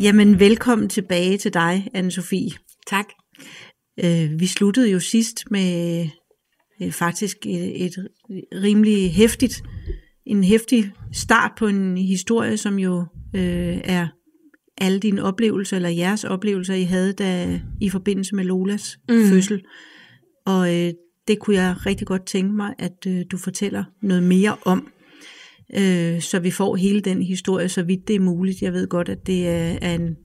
Jamen, velkommen tilbage til dig, anne Sofie. Tak. Øh, vi sluttede jo sidst med øh, faktisk et, et rimelig hæftigt, en hæftig start på en historie, som jo øh, er alle dine oplevelser, eller jeres oplevelser, I havde da, i forbindelse med Lolas mm. fødsel. Og øh, det kunne jeg rigtig godt tænke mig, at øh, du fortæller noget mere om øh, så vi får hele den historie, så vidt det er muligt. Jeg ved godt, at det er en,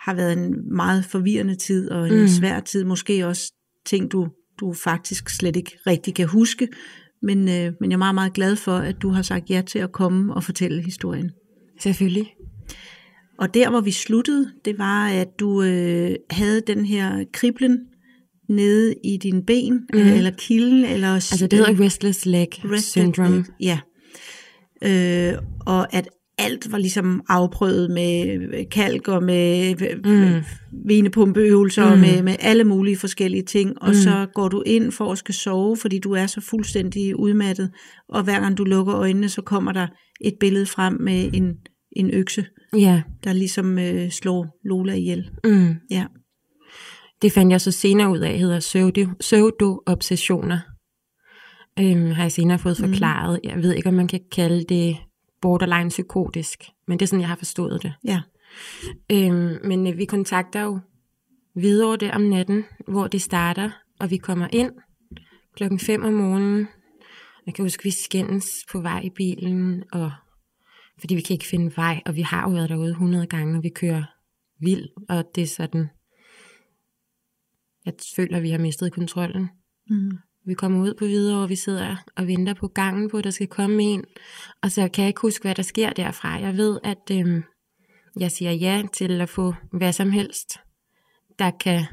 har været en meget forvirrende tid, og en mm. svær tid, måske også ting, du, du faktisk slet ikke rigtig kan huske, men, øh, men jeg er meget, meget glad for, at du har sagt ja til at komme og fortælle historien. Selvfølgelig. Og der, hvor vi sluttede, det var, at du øh, havde den her kriblen nede i din ben, mm. eller kilden, eller... Altså det hedder restless leg restless syndrome. Leg, ja, øh, og at alt var ligesom afprøvet med kalk og med mm. venepumpeøvelser mm. og med, med alle mulige forskellige ting, og mm. så går du ind for at skal sove, fordi du er så fuldstændig udmattet, og hver gang du lukker øjnene, så kommer der et billede frem med en, en økse, ja. der ligesom øh, slår Lola ihjel. Mm. Ja. Det fandt jeg så senere ud af, hedder pseudo-obsessioner øhm, har jeg senere fået mm. forklaret. Mm. Jeg ved ikke, om man kan kalde det borderline psykotisk, men det er sådan, jeg har forstået det. Ja. Øhm, men øh, vi kontakter jo videre det om natten, hvor det starter, og vi kommer ind klokken 5 om morgenen. Jeg kan huske, vi skændes på vej i bilen, og fordi vi kan ikke finde vej, og vi har jo været derude 100 gange, og vi kører vild, og det er sådan, jeg føler, at vi har mistet kontrollen. Mm. Vi kommer ud på videre, og vi sidder og venter på gangen på, at der skal komme en. Og så kan jeg ikke huske, hvad der sker derfra. Jeg ved, at øh, jeg siger ja til at få hvad som helst, der kan...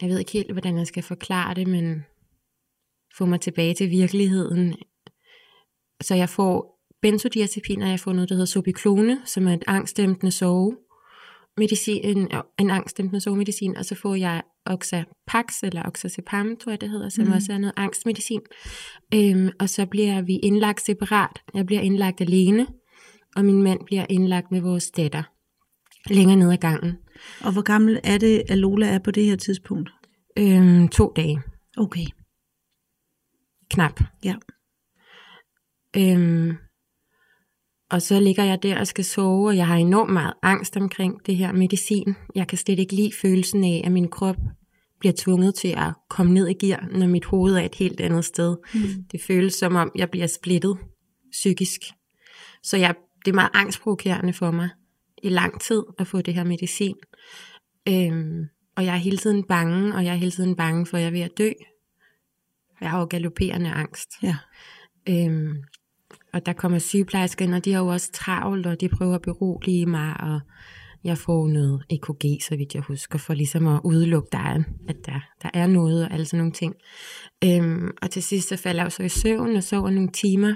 Jeg ved ikke helt, hvordan jeg skal forklare det, men få mig tilbage til virkeligheden. Så jeg får benzodiazepiner, jeg får noget, der hedder Sobiklone, som er et angstdæmpende sove medicin, en, en angstdæmpende sovemedicin, og så får jeg Oxapax, eller Oxazepam, tror jeg det hedder, som mm. også er noget angstmedicin. Øhm, og så bliver vi indlagt separat. Jeg bliver indlagt alene, og min mand bliver indlagt med vores datter længere ned ad gangen. Og hvor gammel er det, at Lola er på det her tidspunkt? Øhm, to dage. Okay. Knap. Ja. Øhm, og så ligger jeg der og skal sove, og jeg har enormt meget angst omkring det her medicin. Jeg kan slet ikke lide følelsen af, at min krop bliver tvunget til at komme ned i gear, når mit hoved er et helt andet sted. Mm. Det føles som om, jeg bliver splittet psykisk. Så jeg, det er meget angstprovokerende for mig i lang tid at få det her medicin. Øhm, og jeg er hele tiden bange, og jeg er hele tiden bange for, at jeg er ved at dø. Jeg har jo galopperende angst. Ja. Øhm, og der kommer sygeplejersker ind, og de har jo også travlt, og de prøver at berolige mig, og jeg får noget EKG, så vidt jeg husker, for ligesom at udelukke dig, at der, der er noget, og alle sådan nogle ting. Øhm, og til sidst så falder jeg jo så i søvn, og sover nogle timer.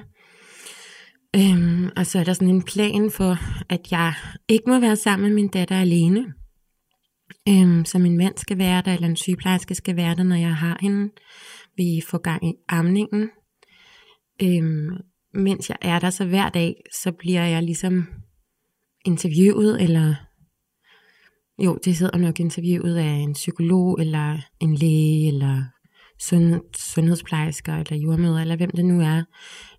Øhm, og så er der sådan en plan for, at jeg ikke må være sammen med min datter alene. Øhm, så min mand skal være der, eller en sygeplejerske skal være der, når jeg har hende. Vi får gang i amningen. Øhm, mens jeg er der, så hver dag, så bliver jeg ligesom interviewet, eller jo, det sidder nok interviewet af en psykolog, eller en læge, eller sundhed, sundhedsplejersker, eller jordmøder, eller hvem det nu er,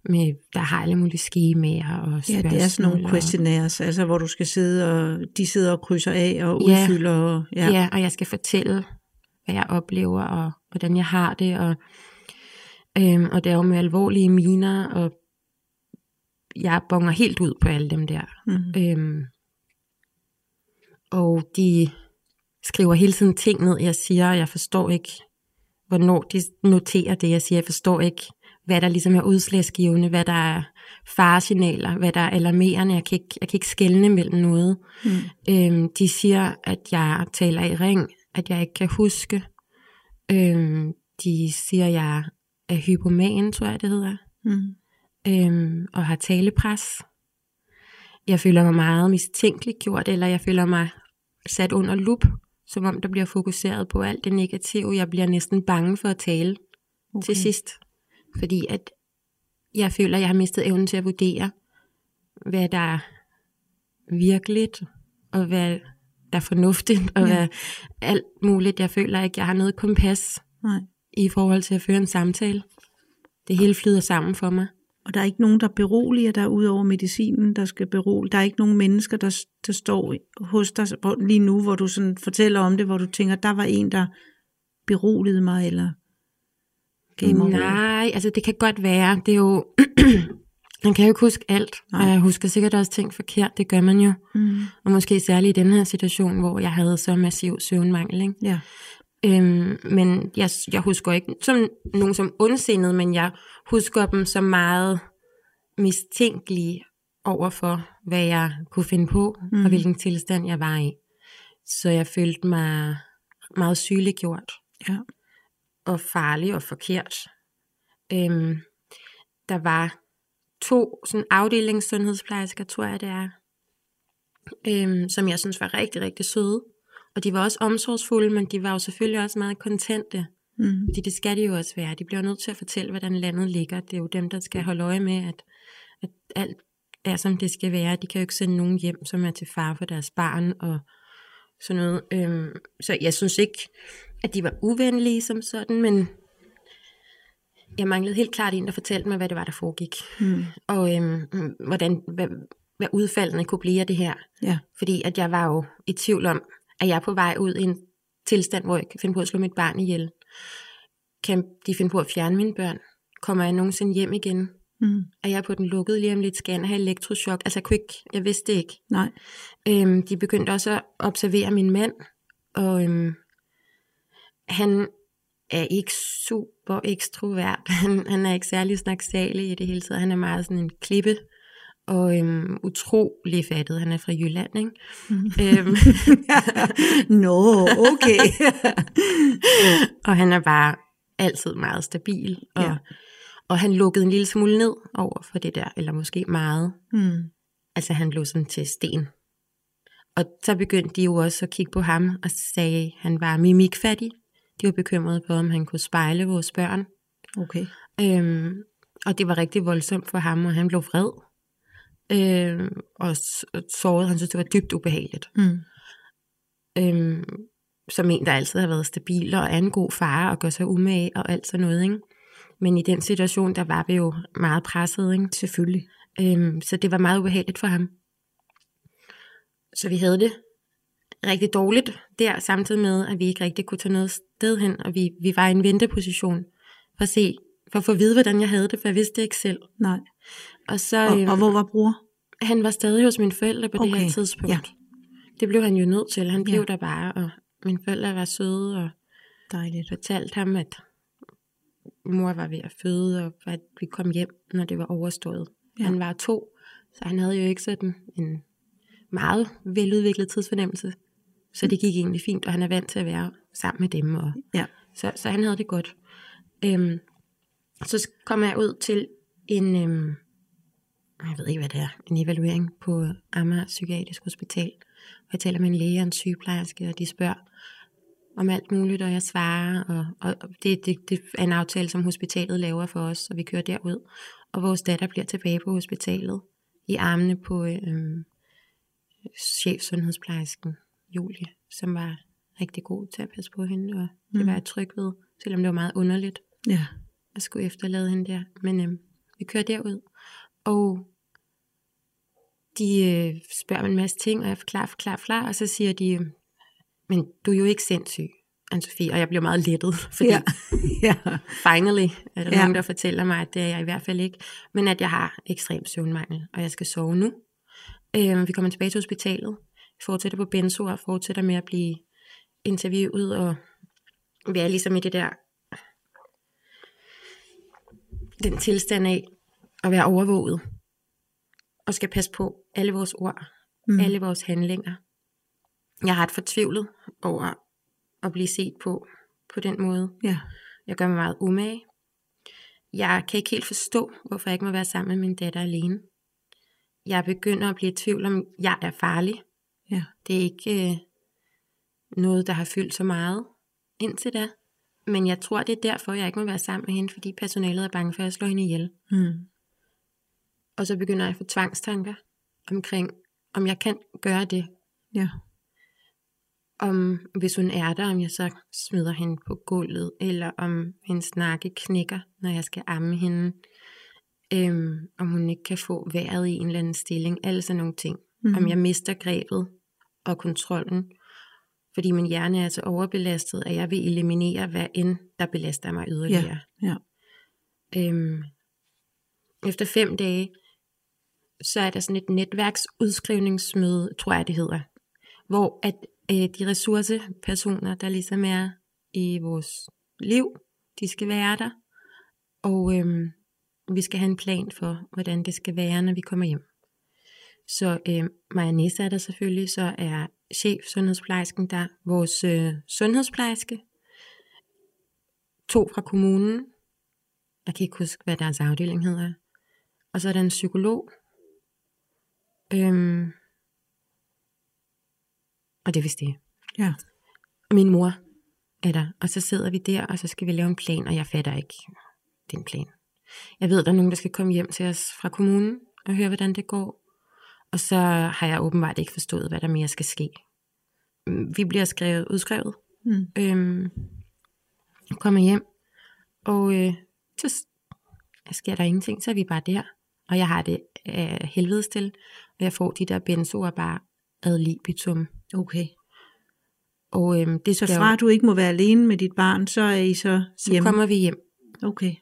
med, der har alle mulige skemaer og Ja, det er sådan nogle questionnaires, altså hvor du skal sidde, og de sidder og krydser af og udfylder. Ja, og, ja. ja, og jeg skal fortælle, hvad jeg oplever, og hvordan jeg har det, og, øhm, og det er jo med alvorlige miner, og jeg bonger helt ud på alle dem der. Mm. Øhm, og de skriver hele tiden ting ned, jeg siger, og jeg forstår ikke, hvornår de noterer det, jeg siger. Jeg forstår ikke, hvad der ligesom er udslagsgivende, hvad der er faresignaler, hvad der er alarmerende. Jeg kan ikke, jeg kan ikke skelne mellem noget. Mm. Øhm, de siger, at jeg taler i ring, at jeg ikke kan huske. Øhm, de siger, at jeg er hypoman, tror jeg det hedder. Mm. Øhm, og har talepres. Jeg føler mig meget mistænkeliggjort, eller jeg føler mig sat under lup, som om der bliver fokuseret på alt det negative. Jeg bliver næsten bange for at tale okay. til sidst. Fordi at jeg føler, at jeg har mistet evnen til at vurdere, hvad der er virkeligt, og hvad der er fornuftigt, og ja. hvad alt muligt. Jeg føler ikke, jeg har noget kompas Nej. i forhold til at føre en samtale. Det hele flyder sammen for mig. Og der er ikke nogen, der beroliger dig ud over medicinen, der skal berolige. Der er ikke nogen mennesker, der, der står hos dig lige nu, hvor du sådan fortæller om det, hvor du tænker, der var en, der beroligede mig, eller gav mig Nej, altså det kan godt være. Det er jo... man kan jo ikke huske alt, Nej. og jeg husker sikkert også ting forkert, det gør man jo. Mm. Og måske særligt i den her situation, hvor jeg havde så massiv søvnmangel. Ikke? Ja. Øhm, men jeg, jeg husker ikke som nogen som ondsindet, men jeg husker dem som meget mistænkelige over for, hvad jeg kunne finde på, mm. og hvilken tilstand jeg var i. Så jeg følte mig meget sygeliggjort. Ja. Og farlig og forkert. Øhm, der var to sådan afdelingssundhedsplejersker, tror jeg det er, øhm, som jeg synes var rigtig, rigtig søde. Og de var også omsorgsfulde, men de var jo selvfølgelig også meget kontente. Mm. Fordi det skal de jo også være. De bliver nødt til at fortælle, hvordan landet ligger. Det er jo dem, der skal holde øje med, at, at alt er, som det skal være. De kan jo ikke sende nogen hjem, som er til far for deres barn og sådan noget. Øhm, så jeg synes ikke, at de var uvenlige som sådan, men jeg manglede helt klart en, der fortalte mig, hvad det var, der foregik. Mm. Og øhm, hvordan, hvad, hvad udfaldene kunne blive af det her. Ja. Fordi at jeg var jo i tvivl om, at jeg er på vej ud i en tilstand, hvor jeg kan finde på at slå mit barn ihjel. Kan de finde på at fjerne mine børn? Kommer jeg nogensinde hjem igen? Mm. Er jeg på den lukkede lige om lidt? Skal jeg have elektroshock? Altså jeg kunne ikke, jeg vidste det ikke. Nej. Øhm, de begyndte også at observere min mand, og øhm, han er ikke super ekstrovert. Han, han er ikke særlig snaksalig i det hele taget. Han er meget sådan en klippe og øhm, utrolig fattet. Han er fra Jylland, ikke? Mm. Øhm. Nå, no, okay. og han er bare altid meget stabil. Og, ja. og han lukkede en lille smule ned over for det der, eller måske meget. Mm. Altså han blev sådan til sten. Og så begyndte de jo også at kigge på ham og sagde, at han var mimikfattig. De var bekymrede på, om han kunne spejle vores børn. Okay. Øhm, og det var rigtig voldsomt for ham, og han blev vred. Øhm, og såret, han synes, det var dybt ubehageligt. Mm. Øhm, som en, der altid har været stabil og er en god far og gør sig umage og alt sådan noget. Ikke? Men i den situation, der var vi jo meget presset. Ikke? Selvfølgelig. Øhm, så det var meget ubehageligt for ham. Så vi havde det rigtig dårligt der, samtidig med, at vi ikke rigtig kunne tage noget sted hen, og vi, vi var i en venteposition for at se, for at få at vide, hvordan jeg havde det, for jeg vidste det ikke selv. Nej. Og, så, og, øhm, og hvor var bror? Han var stadig hos mine forældre på okay. det her tidspunkt. Ja. Det blev han jo nødt til. Han blev ja. der bare, og mine forældre var søde, og Dejligt. fortalte ham, at mor var ved at føde, og at vi kom hjem, når det var overstået. Ja. Han var to, så han havde jo ikke sådan en meget veludviklet tidsfornemmelse. Så det gik egentlig fint, og han er vant til at være sammen med dem. Og, ja. så, så han havde det godt. Øhm, så kom jeg ud til en, øhm, jeg ved ikke hvad det er, en evaluering på Amager Psykiatrisk Hospital. Og jeg taler med en læge og en sygeplejerske, og de spørger om alt muligt, og jeg svarer. Og, og det, det, det er en aftale, som hospitalet laver for os, og vi kører derud. Og vores datter bliver tilbage på hospitalet i armene på øhm, chefsundhedsplejersken Julie, som var rigtig god til at passe på hende, og det mm. var jeg tryg ved, selvom det var meget underligt ja. at skulle efterlade hende der. Men øhm, vi kører derud, og de øh, spørger mig en masse ting, og jeg forklarer, forklarer, forklarer, og så siger de, øhm, men du er jo ikke sindssyg, Anne-Sophie, og jeg bliver meget lettet, fordi ja. ja. finally er der ja. nogen, der fortæller mig, at det er jeg i hvert fald ikke, men at jeg har ekstrem søvnmangel, og jeg skal sove nu. Øh, vi kommer tilbage til hospitalet, fortsætter på benzo og fortsætter med at blive interviewet, og er ligesom i det der den tilstand af at være overvåget, og skal passe på alle vores ord, mm. alle vores handlinger. Jeg er ret fortvivlet over at blive set på på den måde. Ja. Jeg gør mig meget umage. Jeg kan ikke helt forstå, hvorfor jeg ikke må være sammen med min datter alene. Jeg begynder at blive i tvivl om, jeg er farlig. Ja. Det er ikke øh, noget, der har fyldt så meget indtil da. Men jeg tror, det er derfor, jeg ikke må være sammen med hende, fordi personalet er bange for, at jeg slår hende ihjel. Mm. Og så begynder jeg at få tvangstanker omkring, om jeg kan gøre det. Ja. Om hvis hun er der, om jeg så smider hende på gulvet, eller om hendes nakke knækker, når jeg skal amme hende. Øhm, om hun ikke kan få vejret i en eller anden stilling. Alle sådan nogle ting. Mhm. Om jeg mister grebet og kontrollen. Fordi min hjerne er så overbelastet, at jeg vil eliminere, hvad end der belaster mig yderligere. Ja. Øhm, efter fem dage, så er der sådan et netværksudskrivningsmøde, tror jeg det hedder, hvor at øh, de ressourcepersoner, der ligesom er i vores liv, de skal være der, og øh, vi skal have en plan for, hvordan det skal være, når vi kommer hjem. Så øh, Maja Nisse er der selvfølgelig, så er chef sundhedsplejersken der, vores øh, sundhedsplejerske, to fra kommunen, jeg kan ikke huske, hvad deres afdeling hedder, og så er der en psykolog, øhm, og det vist det. Ja. Min mor er der, og så sidder vi der, og så skal vi lave en plan, og jeg fatter ikke den plan. Jeg ved, der er nogen, der skal komme hjem til os fra kommunen og høre, hvordan det går. Og så har jeg åbenbart ikke forstået, hvad der mere skal ske. Mm, Vi bliver skrevet, udskrevet, Mm. øhm, kommer hjem, og øh, så sker der ingenting, så er vi bare der. Og jeg har det af helvedes til, og jeg får de der benzoer bare ad libitum. Okay. Og øhm, det Så fra jo, du ikke må være alene med dit barn, så er I så så hjemme? kommer vi hjem. Okay.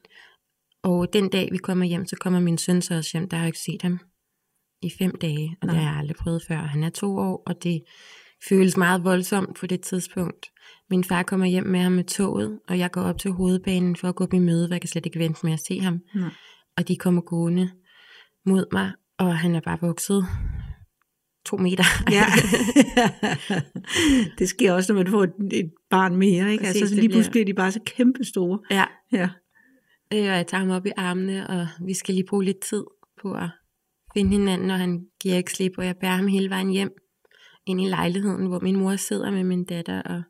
Og den dag, vi kommer hjem, så kommer min søn så også hjem. Der har jeg ikke set ham i fem dage, og det Nej. har jeg aldrig prøvet før. Han er to år, og det føles meget voldsomt på det tidspunkt. Min far kommer hjem med ham med toget, og jeg går op til hovedbanen for at gå på møde, for jeg kan slet ikke vente med at se ham. Nej. Og de kommer gående mod mig, og han er bare vokset to meter. Ja. det sker også, når man får et, et barn mere, ikke? Præcis, altså, så lige bliver- pludselig bliver de bare så kæmpe store. ja. Ja. Øh, og jeg tager ham op i armene, og vi skal lige bruge lidt tid på at finde hinanden, og han giver ikke slip, og jeg bærer ham hele vejen hjem ind i lejligheden, hvor min mor sidder med min datter, og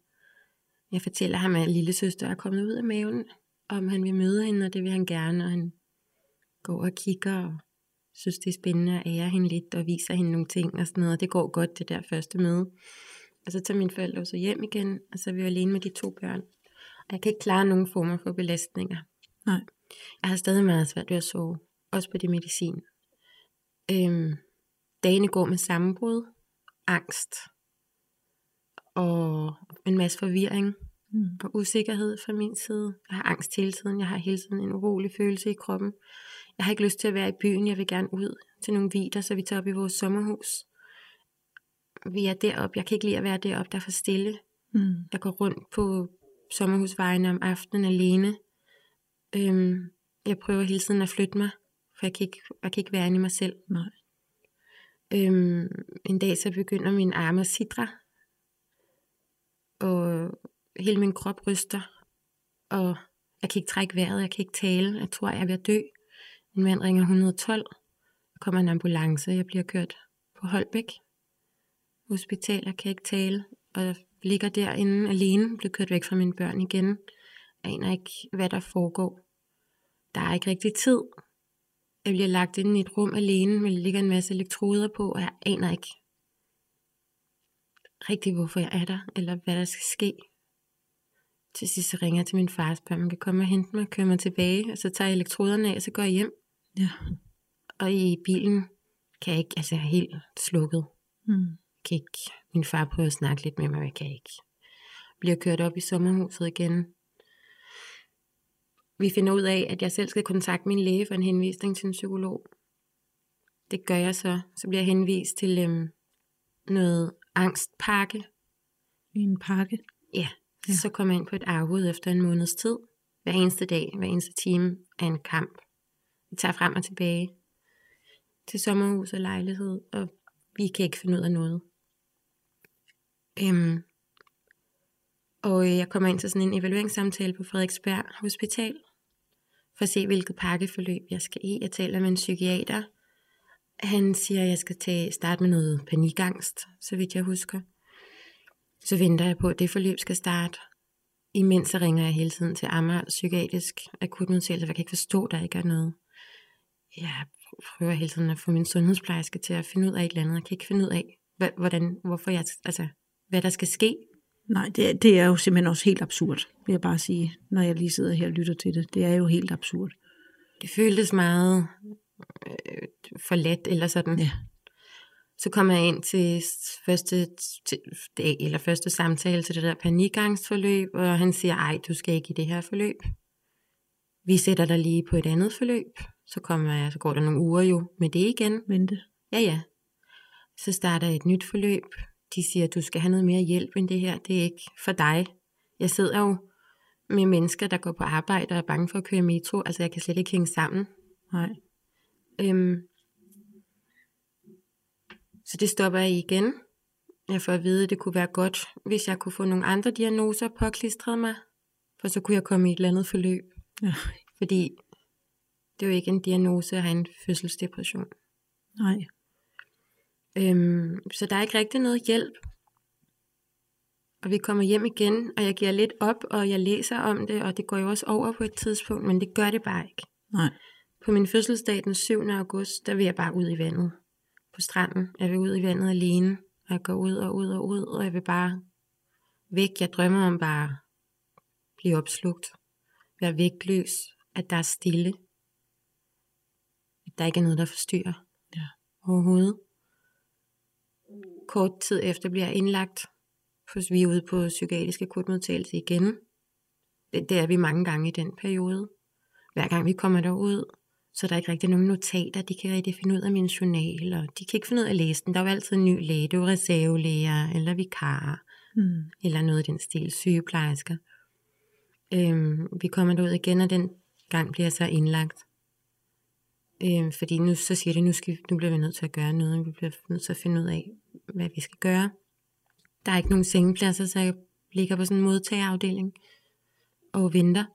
jeg fortæller ham, at lille søster er kommet ud af maven, om han vil møde hende, og det vil han gerne, og han går og kigger, og synes, det er spændende at ære hende lidt, og viser hende nogle ting og sådan noget, og det går godt, det der første møde. Og så tager mine forældre så hjem igen, og så er vi jo alene med de to børn. Og jeg kan ikke klare nogen former for belastninger. Nej. Jeg har stadig meget svært ved at sove, også på det medicin. Øhm, dagene går med sammenbrud, angst og en masse forvirring Mm. og usikkerhed fra min side. Jeg har angst hele tiden. Jeg har hele tiden en urolig følelse i kroppen. Jeg har ikke lyst til at være i byen. Jeg vil gerne ud til nogle vider, så vi tager op i vores sommerhus. Vi er deroppe. Jeg kan ikke lide at være deroppe, der er for stille. Mm. Jeg går rundt på sommerhusvejene om aftenen alene. Øhm, jeg prøver hele tiden at flytte mig, for jeg kan ikke, jeg kan ikke være inde i mig selv. Nej. Øhm, en dag så begynder min arme at sidre, og hele min krop ryster, og jeg kan ikke trække vejret, jeg kan ikke tale, jeg tror, jeg er ved at dø. Min mand ringer 112, der kommer en ambulance, jeg bliver kørt på Holbæk Hospital, jeg kan ikke tale, og jeg ligger derinde alene, bliver kørt væk fra mine børn igen. Jeg aner ikke, hvad der foregår. Der er ikke rigtig tid. Jeg bliver lagt ind i et rum alene, men der ligger en masse elektroder på, og jeg aner ikke rigtig, hvorfor jeg er der, eller hvad der skal ske. Til sidst så ringer jeg til min far og spørger, om han kan komme og hente mig, køre mig tilbage, og så tager jeg elektroderne af, og så går jeg hjem. Ja. Og i bilen kan jeg ikke, altså jeg er helt slukket. Mm. kan ikke. Min far prøver at snakke lidt med mig, men jeg kan ikke. Bliver kørt op i sommerhuset igen. Vi finder ud af, at jeg selv skal kontakte min læge for en henvisning til en psykolog. Det gør jeg så. Så bliver jeg henvist til øhm, noget angstpakke. I en pakke. Ja. Ja. ja. Så kommer jeg ind på et afbud efter en måneds tid. Hver eneste dag, hver eneste time er en kamp. Vi tager frem og tilbage til sommerhus og lejlighed, og vi kan ikke finde ud af noget. Øhm, og jeg kommer ind til sådan en evalueringssamtale på Frederiksberg Hospital, for at se, hvilket pakkeforløb jeg skal i. Jeg taler med en psykiater. Han siger, at jeg skal tage, starte med noget panikangst, så vidt jeg husker. Så venter jeg på, at det forløb skal starte. Imens så ringer jeg hele tiden til Amager Psykiatrisk Akutmodtagelse, for jeg kan ikke forstå, at der ikke er noget. Jeg prøver hele tiden at få min sundhedsplejerske til at finde ud af et eller andet. Jeg kan ikke finde ud af, hvordan, hvorfor jeg, altså, hvad der skal ske. Nej, det, det er jo simpelthen også helt absurd, vil jeg bare sige, når jeg lige sidder her og lytter til det. Det er jo helt absurd. Det føltes meget øh, for let, eller sådan. Ja. Så kommer jeg ind til første til dag, eller første samtale til det der panikangstforløb, og han siger, ej, du skal ikke i det her forløb. Vi sætter dig lige på et andet forløb. Så, kommer jeg, så går der nogle uger jo med det igen. Vente. Ja, ja. Så starter et nyt forløb. De siger, du skal have noget mere hjælp end det her. Det er ikke for dig. Jeg sidder jo med mennesker, der går på arbejde og er bange for at køre metro. Altså, jeg kan slet ikke hænge sammen. Nej. Øhm, så det stopper jeg igen. Jeg får at vide, at det kunne være godt, hvis jeg kunne få nogle andre diagnoser påklistret mig. For så kunne jeg komme i et eller andet forløb. Ja. Fordi det er jo ikke en diagnose at have en fødselsdepression. Nej. Øhm, så der er ikke rigtig noget hjælp. Og vi kommer hjem igen, og jeg giver lidt op, og jeg læser om det, og det går jo også over på et tidspunkt, men det gør det bare ikke. Nej. På min fødselsdag den 7. august, der vil jeg bare ud i vandet. På stranden. Jeg vil ud i vandet alene. Og jeg går ud og ud og ud, og jeg vil bare væk. Jeg drømmer om bare at blive opslugt. Være vægtløs. At der er stille. Der ikke er noget, der forstyrrer. Ja. Overhovedet. Kort tid efter bliver jeg indlagt. Vi er ude på psykiatrisk akutmodtagelse igen. Det, det er vi mange gange i den periode. Hver gang vi kommer derud, så er der ikke rigtig nogen notater, de kan rigtig finde ud af min journal, og de kan ikke finde ud af at læse den. Der er jo altid en ny læge, det er jo reservelæger, eller vikarer, Mm. eller noget i den stil, sygeplejersker. Øhm, vi kommer derud igen, og den gang bliver jeg så indlagt. Øhm, fordi nu så siger de, nu, skal, nu bliver vi nødt til at gøre noget, vi bliver nødt til at finde ud af, hvad vi skal gøre. Der er ikke nogen sengepladser, så jeg ligger på sådan en modtagerafdeling og venter.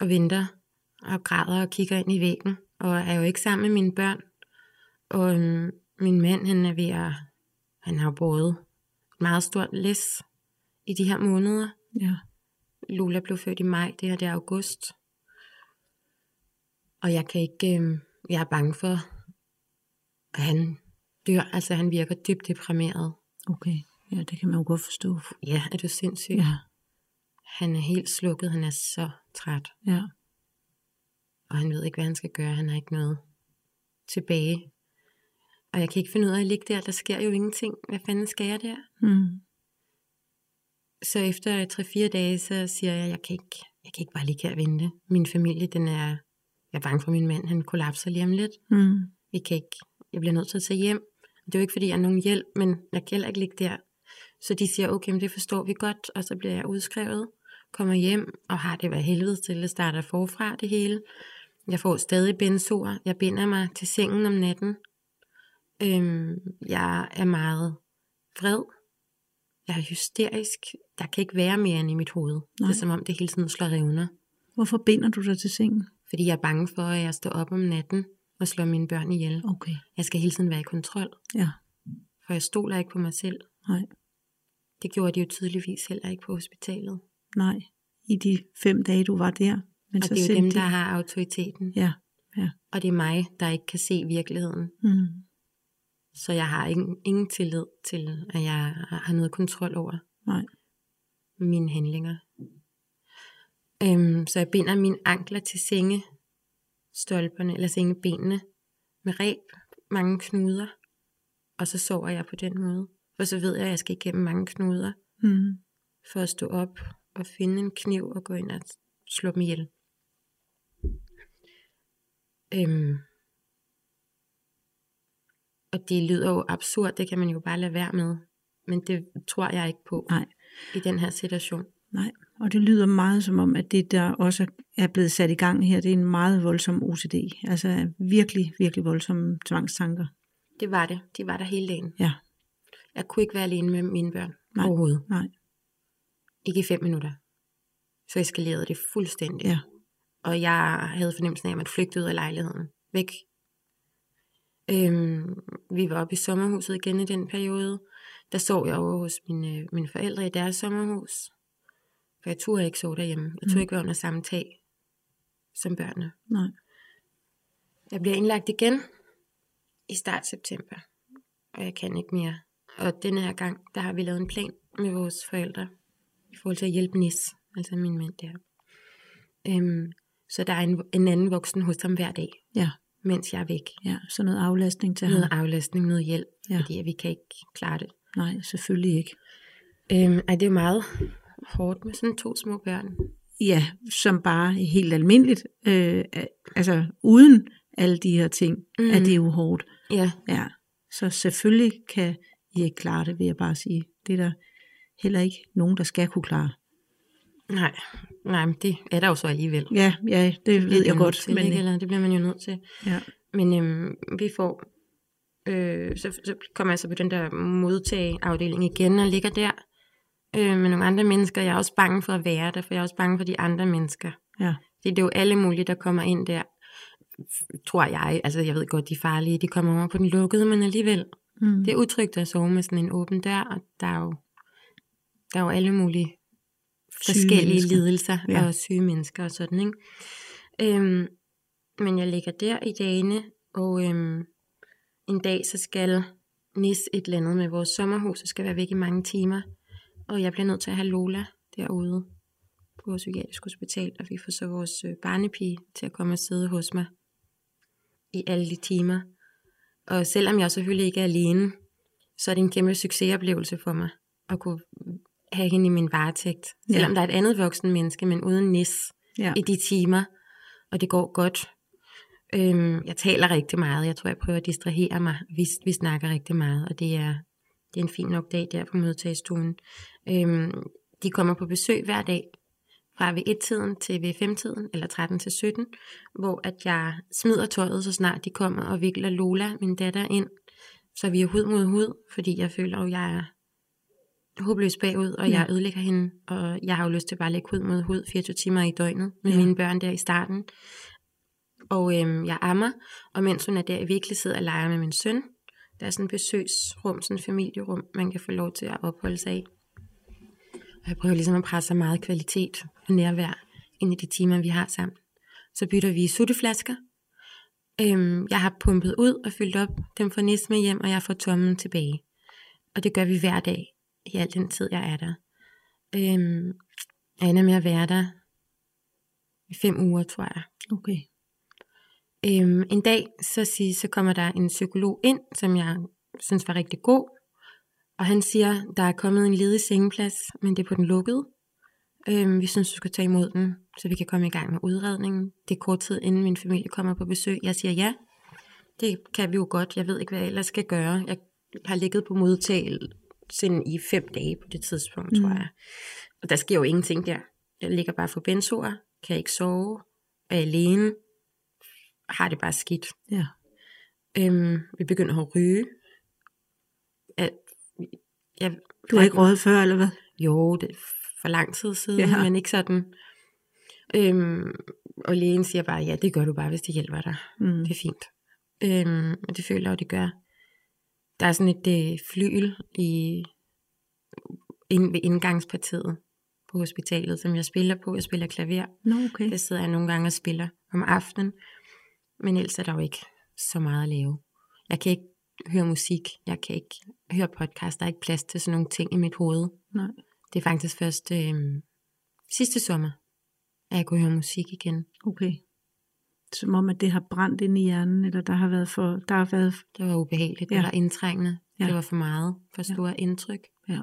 Og venter og græder og kigger ind i væggen. Og er jo ikke sammen med mine børn. Og øhm, min mand, han er ved at... Han har båret et meget stort læs i de her måneder. Ja. Lola blev født i maj, det her det er august. Og jeg kan ikke... Øh, jeg er bange for, at han dør. Altså, han virker dybt deprimeret. Okay. Ja, det kan man jo godt forstå. Ja, er du sindssyg? Ja. Han er helt slukket, han er så træt. Ja. og han ved ikke, hvad han skal gøre. Han har ikke noget tilbage. Og jeg kan ikke finde ud af at ligge der. Der sker jo ingenting. Hvad fanden skal jeg der? Mm. Så efter 3-4 dage, så siger jeg, jeg kan ikke, jeg kan ikke bare ligge her og vente. Min familie, den er, jeg er bange for min mand, han kollapser lige om lidt. Mm. Vi kan ikke, jeg bliver nødt til at tage hjem. Det er jo ikke, fordi jeg har nogen hjælp, men jeg kan heller ikke ligge der. Så de siger, okay, men det forstår vi godt, og så bliver jeg udskrevet, kommer hjem og har det været helvede til, at starter forfra det hele. Jeg får stadig benzoer. Jeg binder mig til sengen om natten. Øhm, jeg er meget vred. Jeg er hysterisk. Der kan ikke være mere end i mit hoved. Nej. Det er som om det hele tiden slår revner. Hvorfor binder du dig til sengen? Fordi jeg er bange for, at jeg står op om natten og slår mine børn ihjel. Okay. Jeg skal hele tiden være i kontrol. Ja. For jeg stoler ikke på mig selv. Nej. Det gjorde de jo tydeligvis heller ikke på hospitalet. Nej. I de fem dage, du var der. Men Og så det er jo dem, de- der har autoriteten. Ja. Og det er mig, der ikke kan se virkeligheden. Mm. Så jeg har ingen, ingen tillid til, at jeg har noget kontrol over Nej. mine handlinger. Øhm, så jeg binder mine ankler til sengestolperne, eller sengebenene, med reb, mange knuder, og så sover jeg på den måde. Og så ved jeg, at jeg skal igennem mange knuder, Mm. for at stå op og finde en kniv og gå ind og slå dem ihjel. Øhm. Og det lyder jo absurd, det kan man jo bare lade være med. Men det tror jeg ikke på Nej. i den her situation. Nej, og det lyder meget som om, at det, der også er blevet sat i gang her, det er en meget voldsom OCD. Altså virkelig, virkelig voldsomme tvangstanker. Det var det. De var der hele dagen. Ja, Jeg kunne ikke være alene med mine børn Nej. overhovedet. nej, Ikke i fem minutter. Så eskalerede det fuldstændig. ja, Og jeg havde fornemmelsen af, at man flygtede ud af lejligheden. Væk. Øhm, vi var oppe i sommerhuset igen i den periode. Der sov jeg over hos mine, mine forældre i deres sommerhus. For jeg turde ikke sove derhjemme. Jeg turde Mm. ikke være under samme tag som børnene. nej. Jeg bliver indlagt igen i start september. Og jeg kan ikke mere. Og denne her gang, der har vi lavet en plan med vores forældre. I forhold til at hjælpe Nis, altså min mand der. Øhm, så der er en, en anden voksen hos ham hver dag, Ja, mens jeg er væk. ja, så noget aflastning til Noget ham. aflastning, noget hjælp, Ja. fordi vi kan ikke klare det. Nej, selvfølgelig ikke. Øhm, ej, det er meget hårdt med sådan to små børn. Ja, som bare er helt almindeligt. Øh, altså uden alle de her ting, mm. er Mhm. det jo hårdt. Ja, Ja, så selvfølgelig kan I ikke klare det, vil jeg bare sige. Det er der heller ikke nogen, der skal kunne klare. nej, nej, men det er der jo så alligevel. Ja, ja, det bliver ved jeg godt. Til, men, ikke? Eller det bliver man jo nødt til. ja, Men øhm, vi får, øh, så, så kommer jeg så på den der modtageafdeling igen og ligger der øh, med nogle andre mennesker. Jeg er også bange for at være der, for jeg er også bange for de andre mennesker. ja, Det er jo alle mulige, der kommer ind der, tror jeg. Altså jeg ved godt, de farlige, de kommer over på den lukkede, men alligevel. mm. Det er utrygt at sove med sådan en åben dør, og der er jo, der er jo alle mulige Syge forskellige mennesker. lidelser Ja. og syge mennesker og sådan, ikke? Øhm, men jeg ligger der i dagene, og øhm, en dag så skal Nis et eller andet med vores sommerhus, og skal være væk i mange timer. Og jeg bliver nødt til at have Lola derude på vores psykiatrisk hospital, og vi får så vores øh, barnepige til at komme og sidde hos mig i alle de timer. Og selvom jeg selvfølgelig ikke er alene, så er det en kæmpe succesoplevelse for mig at kunne have hende i min varetægt. Ja. Selvom der er et andet voksen menneske, men uden nis ja. i de timer, og det går godt. Øhm, jeg taler rigtig meget. Jeg tror, jeg prøver at distrahere mig. Vi, vi snakker rigtig meget, og det er, det er en fin nok dag der på modtagestuen. Øhm, de kommer på besøg hver dag, fra ved 1-tiden til ved 5-tiden, eller 13 til 17, hvor at jeg smider tøjet, så snart de kommer og vikler Lola, min datter, ind, så vi er hud mod hud, fordi jeg føler, at jeg er håbløs bagud, og Ja. jeg ødelægger hende, og jeg har jo lyst til bare at lægge hud mod hud 24 timer i døgnet med Ja. ja. mine børn der i starten. Og øhm, jeg ammer, og mens hun er der, jeg virkelig sidder og leger med min søn. Der er sådan et besøgsrum, sådan et familierum, man kan få lov til at opholde sig i. Og jeg prøver ligesom at presse så meget kvalitet og nærvær ind i de timer, vi har sammen. Så bytter vi sutteflasker. Øhm, jeg har pumpet ud og fyldt op dem for Nis med hjem, og jeg får tommen tilbage. Og det gør vi hver dag i al den tid, jeg er der. Øhm, jeg ender med at være der i fem uger, tror jeg. Okay. Øhm, en dag, så, siger, så kommer der en psykolog ind, som jeg synes var rigtig god. Og han siger, der er kommet en ledig sengeplads, men det er på den lukkede. Øhm, vi synes, du skal tage imod den, så vi kan komme i gang med udredningen. Det er kort tid, inden min familie kommer på besøg. Jeg siger ja, det kan vi jo godt. Jeg ved ikke, hvad jeg ellers skal gøre. Jeg har ligget på modtagelsen i fem dage på det tidspunkt, mm. tror jeg. Og der sker jo ingenting der. Jeg ligger bare for benzoer, kan ikke sove, er alene, har det bare skidt. Ja. Øhm, vi begynder at ryge. Jeg, Du har ikke røget før, eller hvad? Jo, det er for lang tid siden, Ja. men ikke sådan. Øhm, og lægen siger bare, ja, det gør du bare, hvis det hjælper dig. Mm. Det er fint. Øhm, og det føler jeg, det gør. Der er sådan et øh, flyl i, ind, ved indgangspartiet på hospitalet, som jeg spiller på. Jeg spiller klaver. Nå, okay. Der sidder jeg nogle gange og spiller om aftenen. Men ellers er der jo ikke så meget at lave. Jeg kan ikke høre musik. Jeg kan ikke høre podcast. Der er ikke plads til sådan nogle ting i mit hoved. Nej. Det er faktisk først øh, sidste sommer, at jeg kunne høre musik igen. Okay. Som om, at det har brændt ind i hjernen, eller der har været for... Der har været... Det var ubehageligt. Ja. Var indtrængende. Ja. Det var for meget. For store ja. indtryk. Ja.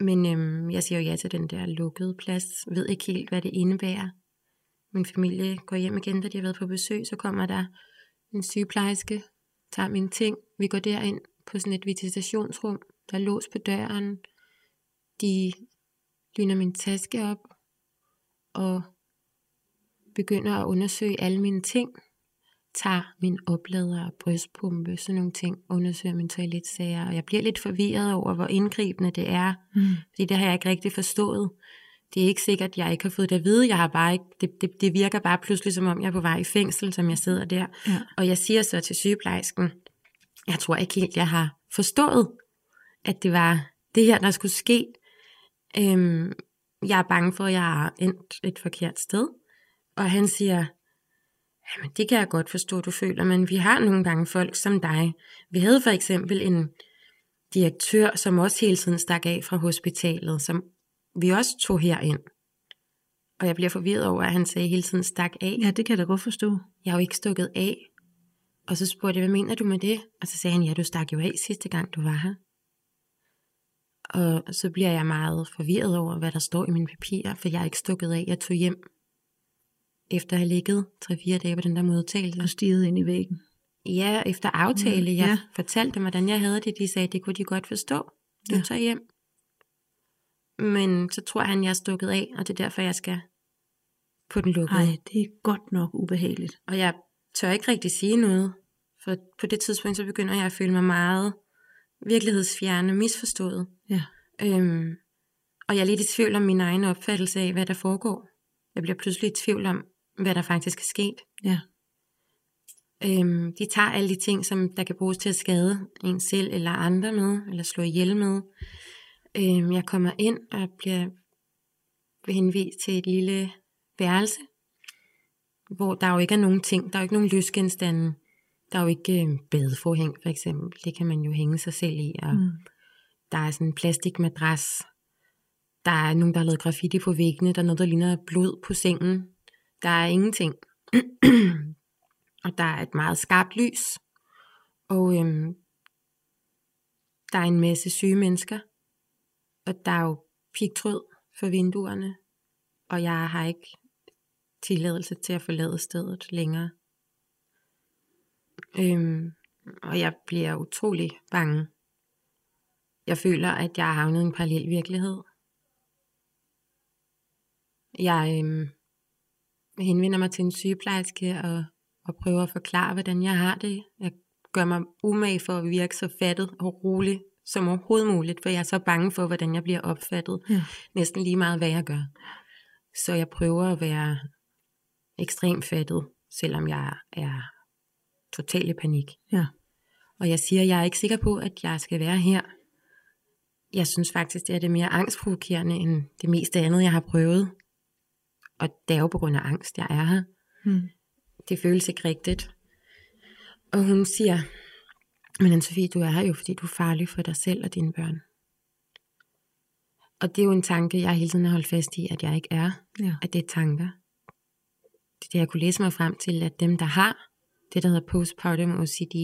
Men øhm, jeg siger jo ja til den der lukkede plads. Ved ikke helt, hvad det indebærer. Min familie går hjem igen, da de har været på besøg. Så kommer der en sygeplejerske, tager mine ting. Vi går derind på sådan et visitationsrum. Der er lås på døren. De lyner min taske op og begynder at undersøge alle mine ting. Tager min oplader og brystpumpe, sådan nogle ting, undersøger min toiletsager, og jeg bliver lidt forvirret over, hvor indgribende det er, Mm. fordi det har jeg ikke rigtig forstået. Det er ikke sikkert, at jeg ikke har fået det at vide. Jeg har bare ikke, det, det, det virker bare pludselig, som om jeg er på vej i fængsel, som jeg sidder der. Ja. Og jeg siger så til sygeplejersken, jeg tror ikke helt, jeg har forstået, at det var det her, der skulle ske. Øhm, jeg er bange for, at jeg har endt et forkert sted. Og han siger, jamen det kan jeg godt forstå, du føler, men vi har nogle gange folk som dig. Vi havde for eksempel en direktør, som også hele tiden stak af fra hospitalet, som vi også tog herind. Og jeg bliver forvirret over, at han sagde hele tiden stak af. ja, det kan jeg da godt forstå. Jeg er jo ikke stukket af. Og så spurgte jeg, hvad mener du med det? Og så sagde han, ja, du stak jo af sidste gang, du var her. Og så bliver jeg meget forvirret over, hvad der står i mine papirer, for jeg er ikke stukket af. Jeg tog hjem, efter at have ligget 3-4 dage på den der modtagelse. Og stiget ind i væggen. Ja, efter aftale. Mm, Jeg ja. fortalte dem, hvordan jeg havde det. De sagde, det kunne de godt forstå. Du Ja. tager hjem. Men så tror han, jeg er stukket af, og det er derfor, jeg skal på den lukkede. Nej, det er godt nok ubehageligt. Og jeg tør ikke rigtig sige noget, for på det tidspunkt, så begynder jeg at føle mig meget virkelighedsfjerne, misforstået. Ja. Øhm, og jeg er lidt i tvivl om min egen opfattelse af, hvad der foregår. Jeg bliver pludselig i tvivl om, hvad der faktisk er sket. Ja. Øhm, de tager alle de ting, som der kan bruges til at skade en selv eller andre med, eller slå ihjel med. Øhm, jeg kommer ind og bliver henvist til et lille værelse, hvor der jo ikke er nogen ting, der er jo ikke nogen løsgenstande. Der er jo ikke øh, badeforhæng for eksempel, det kan man jo hænge sig selv i, og Mm. der er sådan en plastikmadras. Der er nogen, der har lavet graffiti på væggene. Der er noget, der ligner blod på sengen. Der er ingenting. og der er et meget skarpt lys. Og øhm, der er en masse syge mennesker. Og der er jo pigtråd for vinduerne. Og jeg har ikke tilladelse til at forlade stedet længere. Øhm, og jeg bliver utrolig bange. Jeg føler, at jeg har havnet i en parallel virkelighed. Jeg øhm, henvender mig til en sygeplejerske og, og prøver at forklare, hvordan jeg har det. Jeg gør mig umage for at virke så fattet og rolig som overhovedet muligt, for jeg er så bange for, hvordan jeg bliver opfattet. Ja. Næsten lige meget, hvad jeg gør. Så jeg prøver at være ekstremt fattet, selvom jeg er totalt i panik. Ja. Og jeg siger, jeg er ikke sikker på, at jeg skal være her. Jeg synes faktisk, det er det mere angstprovokerende end det meste andet, jeg har prøvet. Og det er jo på grund af angst, jeg er her. Mm. Det føles ikke rigtigt. Og hun siger, men Anne-Sophie, du er her jo, fordi du er farlig for dig selv og dine børn. Og det er jo en tanke, jeg hele tiden har holdt fast i, at jeg ikke er. Ja. At det er tanker. Det er det, jeg kunne læse mig frem til, at dem, der har det, der hedder postpartum OCD,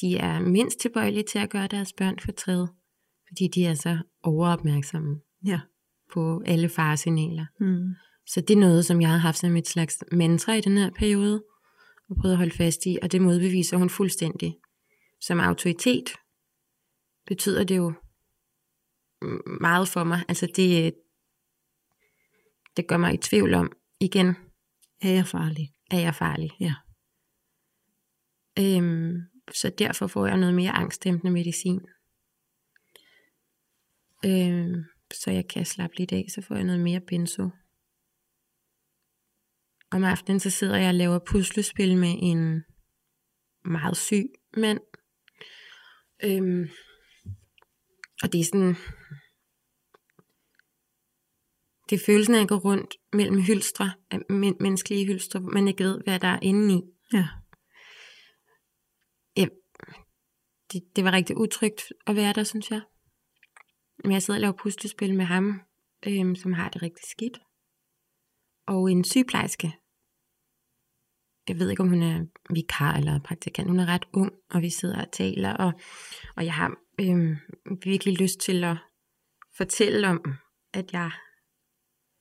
de er mindst tilbøjelige til at gøre deres børn fortræd, fordi de er så overopmærksomme Ja. på alle faresignaler. Mm. Så det er noget, som jeg har haft som et slags mantra i den her periode, og prøvet at holde fast i, og det modbeviser hun fuldstændig. Som autoritet betyder det jo meget for mig. Altså det, det gør mig i tvivl om, igen, Er jeg farlig? er jeg farlig. Ja. Øhm, så derfor får jeg noget mere angstdæmpende medicin. Øhm, så jeg kan slappe lidt af, så får jeg noget mere benzo. Om aftenen så sidder jeg og laver puslespil med en meget syg mand. Øhm, og det er sådan... Det er følelsen af at gå rundt mellem hylstre, men- menneskelige hylstre, hvor man ikke ved, hvad der er inde i. Ja. Ja, det, det var rigtig utrygt at være der, synes jeg. Men jeg sidder og laver puslespil med ham, øhm, som har det rigtig skidt. Og en sygeplejerske. Jeg ved ikke, om hun er vikar eller praktikant. Hun er ret ung, og vi sidder og taler. Og, og jeg har øhm, virkelig lyst til at fortælle om, at jeg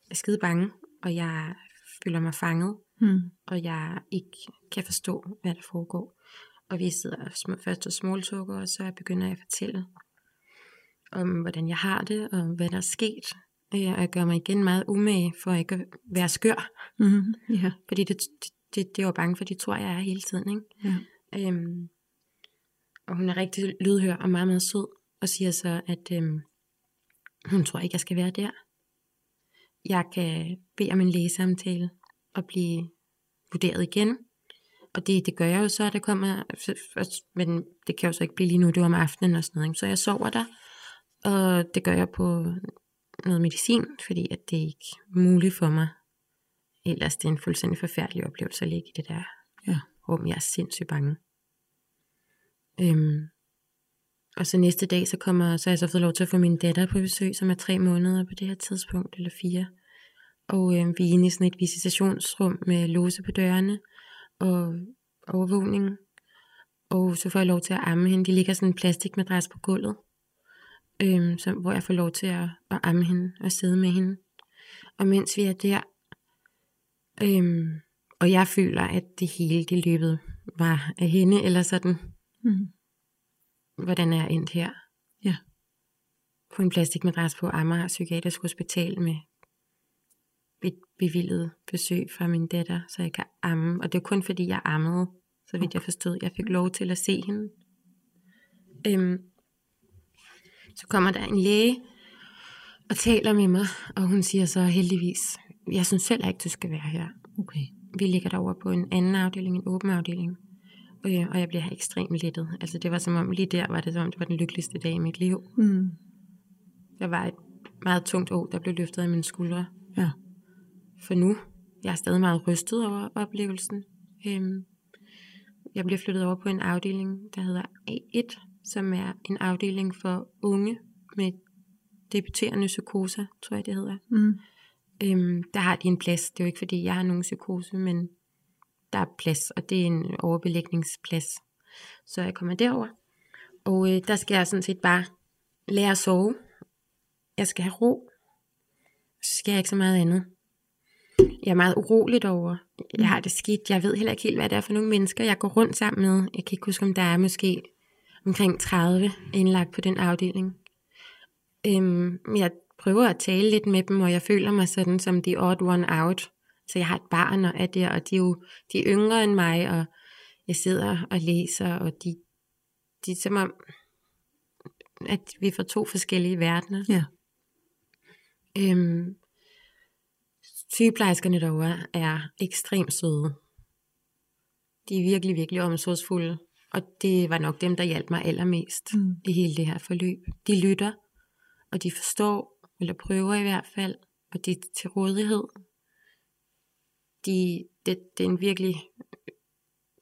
er skide bange, og jeg føler mig fanget Mm. og jeg ikke kan forstå, hvad der foregår. Og vi sidder sm- først og smalltalker, og så begynder jeg at fortælle om, hvordan jeg har det, og hvad der er sket. Øh, og jeg gør mig igen meget umage for ikke at være skør. Mm, ja. Fordi det, det, det er jo bange for, de tror, jeg er hele tiden. Ikke? Ja. Øhm, og hun er rigtig lydhør og meget, meget sød, og siger så, at øhm, hun tror ikke, jeg skal være der. Jeg kan bede om en lægesamtale og blive vurderet igen. Og det, det gør jeg jo så, at det kommer, men det kan jo så ikke blive lige nu, det var om aftenen og sådan noget. Så jeg sover der, og det gør jeg på noget medicin, fordi at det er ikke muligt for mig. Ellers det er en fuldstændig forfærdelig oplevelse at ligge i det der Ja. rum. Jeg er sindssygt bange. Øhm, og så næste dag, så kommer så har jeg så fået lov til at få min datter på besøg, som er tre måneder på det her tidspunkt, eller fire. Og øhm, vi er inde i sådan et visitationsrum med låse på dørene og overvågning. Og så får jeg lov til at amme hende. De ligger sådan en plastikmadras på gulvet, øhm, så, hvor jeg får lov til at, at amme hende og sidde med hende. Og mens vi er der, øhm, og jeg føler, at det hele det løbet var af hende, eller sådan, Mm. hvordan er jeg endt her? Ja. På en plastikmadras på Amager Psykiatrisk Hospital med et bevillet besøg fra min datter, så jeg kan amme. Og det er kun fordi, jeg ammede, så vidt jeg forstod. Jeg fik lov til at se hende. Øhm, så kommer der en læge og taler med mig, og hun siger så heldigvis, jeg synes selv ikke, du skal være her. Okay. Vi ligger derovre på en anden afdeling, en åben afdeling. Øh, og jeg bliver ekstremt lettet. Altså det var som om, lige der var det som om, det var den lykkeligste dag i mit liv. Mm. Der var et meget tungt år, der blev løftet af mine skuldre. Ja. For nu, jeg er stadig meget rystet over oplevelsen. Øhm, jeg bliver flyttet over på en afdeling, der hedder A1, som er en afdeling for unge med debuterende psykoser, tror jeg det hedder. Mm. Øhm, der har de en plads. Det er jo ikke fordi, jeg har nogen psykose, men der er plads, og det er en overbelægningsplads. Så jeg kommer derover, og øh, der skal jeg sådan set bare lære at sove. Jeg skal have ro. Så skal jeg ikke så meget andet. Jeg er meget urolig over. Jeg har det skidt. Jeg ved heller ikke helt, hvad det er for nogle mennesker, jeg går rundt sammen med. Jeg kan ikke huske, om der er måske omkring 30 indlagt på den afdeling. Øhm, jeg prøver at tale lidt med dem, og jeg føler mig sådan som the odd one out. Så jeg har et barn og er der, og de er jo de er yngre end mig, og jeg sidder og læser, og de, de er som om, at vi får to forskellige verdener. Ja. Øhm, sygeplejerskerne derovre er ekstremt søde. De er virkelig, virkelig omsorgsfulde. Og det var nok dem, der hjalp mig allermest Mm. i hele det her forløb. De lytter, og de forstår, eller prøver i hvert fald, og de er til rådighed. De, det, det er en virkelig,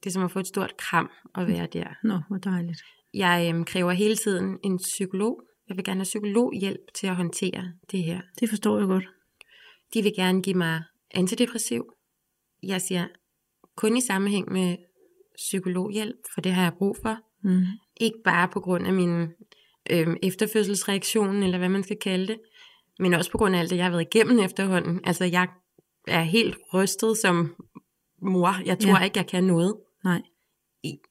det er som at få et stort kram at være der. Nå, hvor dejligt. Jeg øhm, kræver hele tiden en psykolog. Jeg vil gerne have psykologhjælp til at håndtere det her. Det forstår jeg godt. De vil gerne give mig antidepressiv. Jeg siger kun i sammenhæng med psykologhjælp, for det har jeg brug for. Mm. Ikke bare på grund af min øhm, efterfødselsreaktion, eller hvad man skal kalde det, men også på grund af alt det, jeg har været igennem efterhånden. Altså, jeg er helt rystet som mor. Jeg tror Ja. ikke, jeg kan noget. Nej.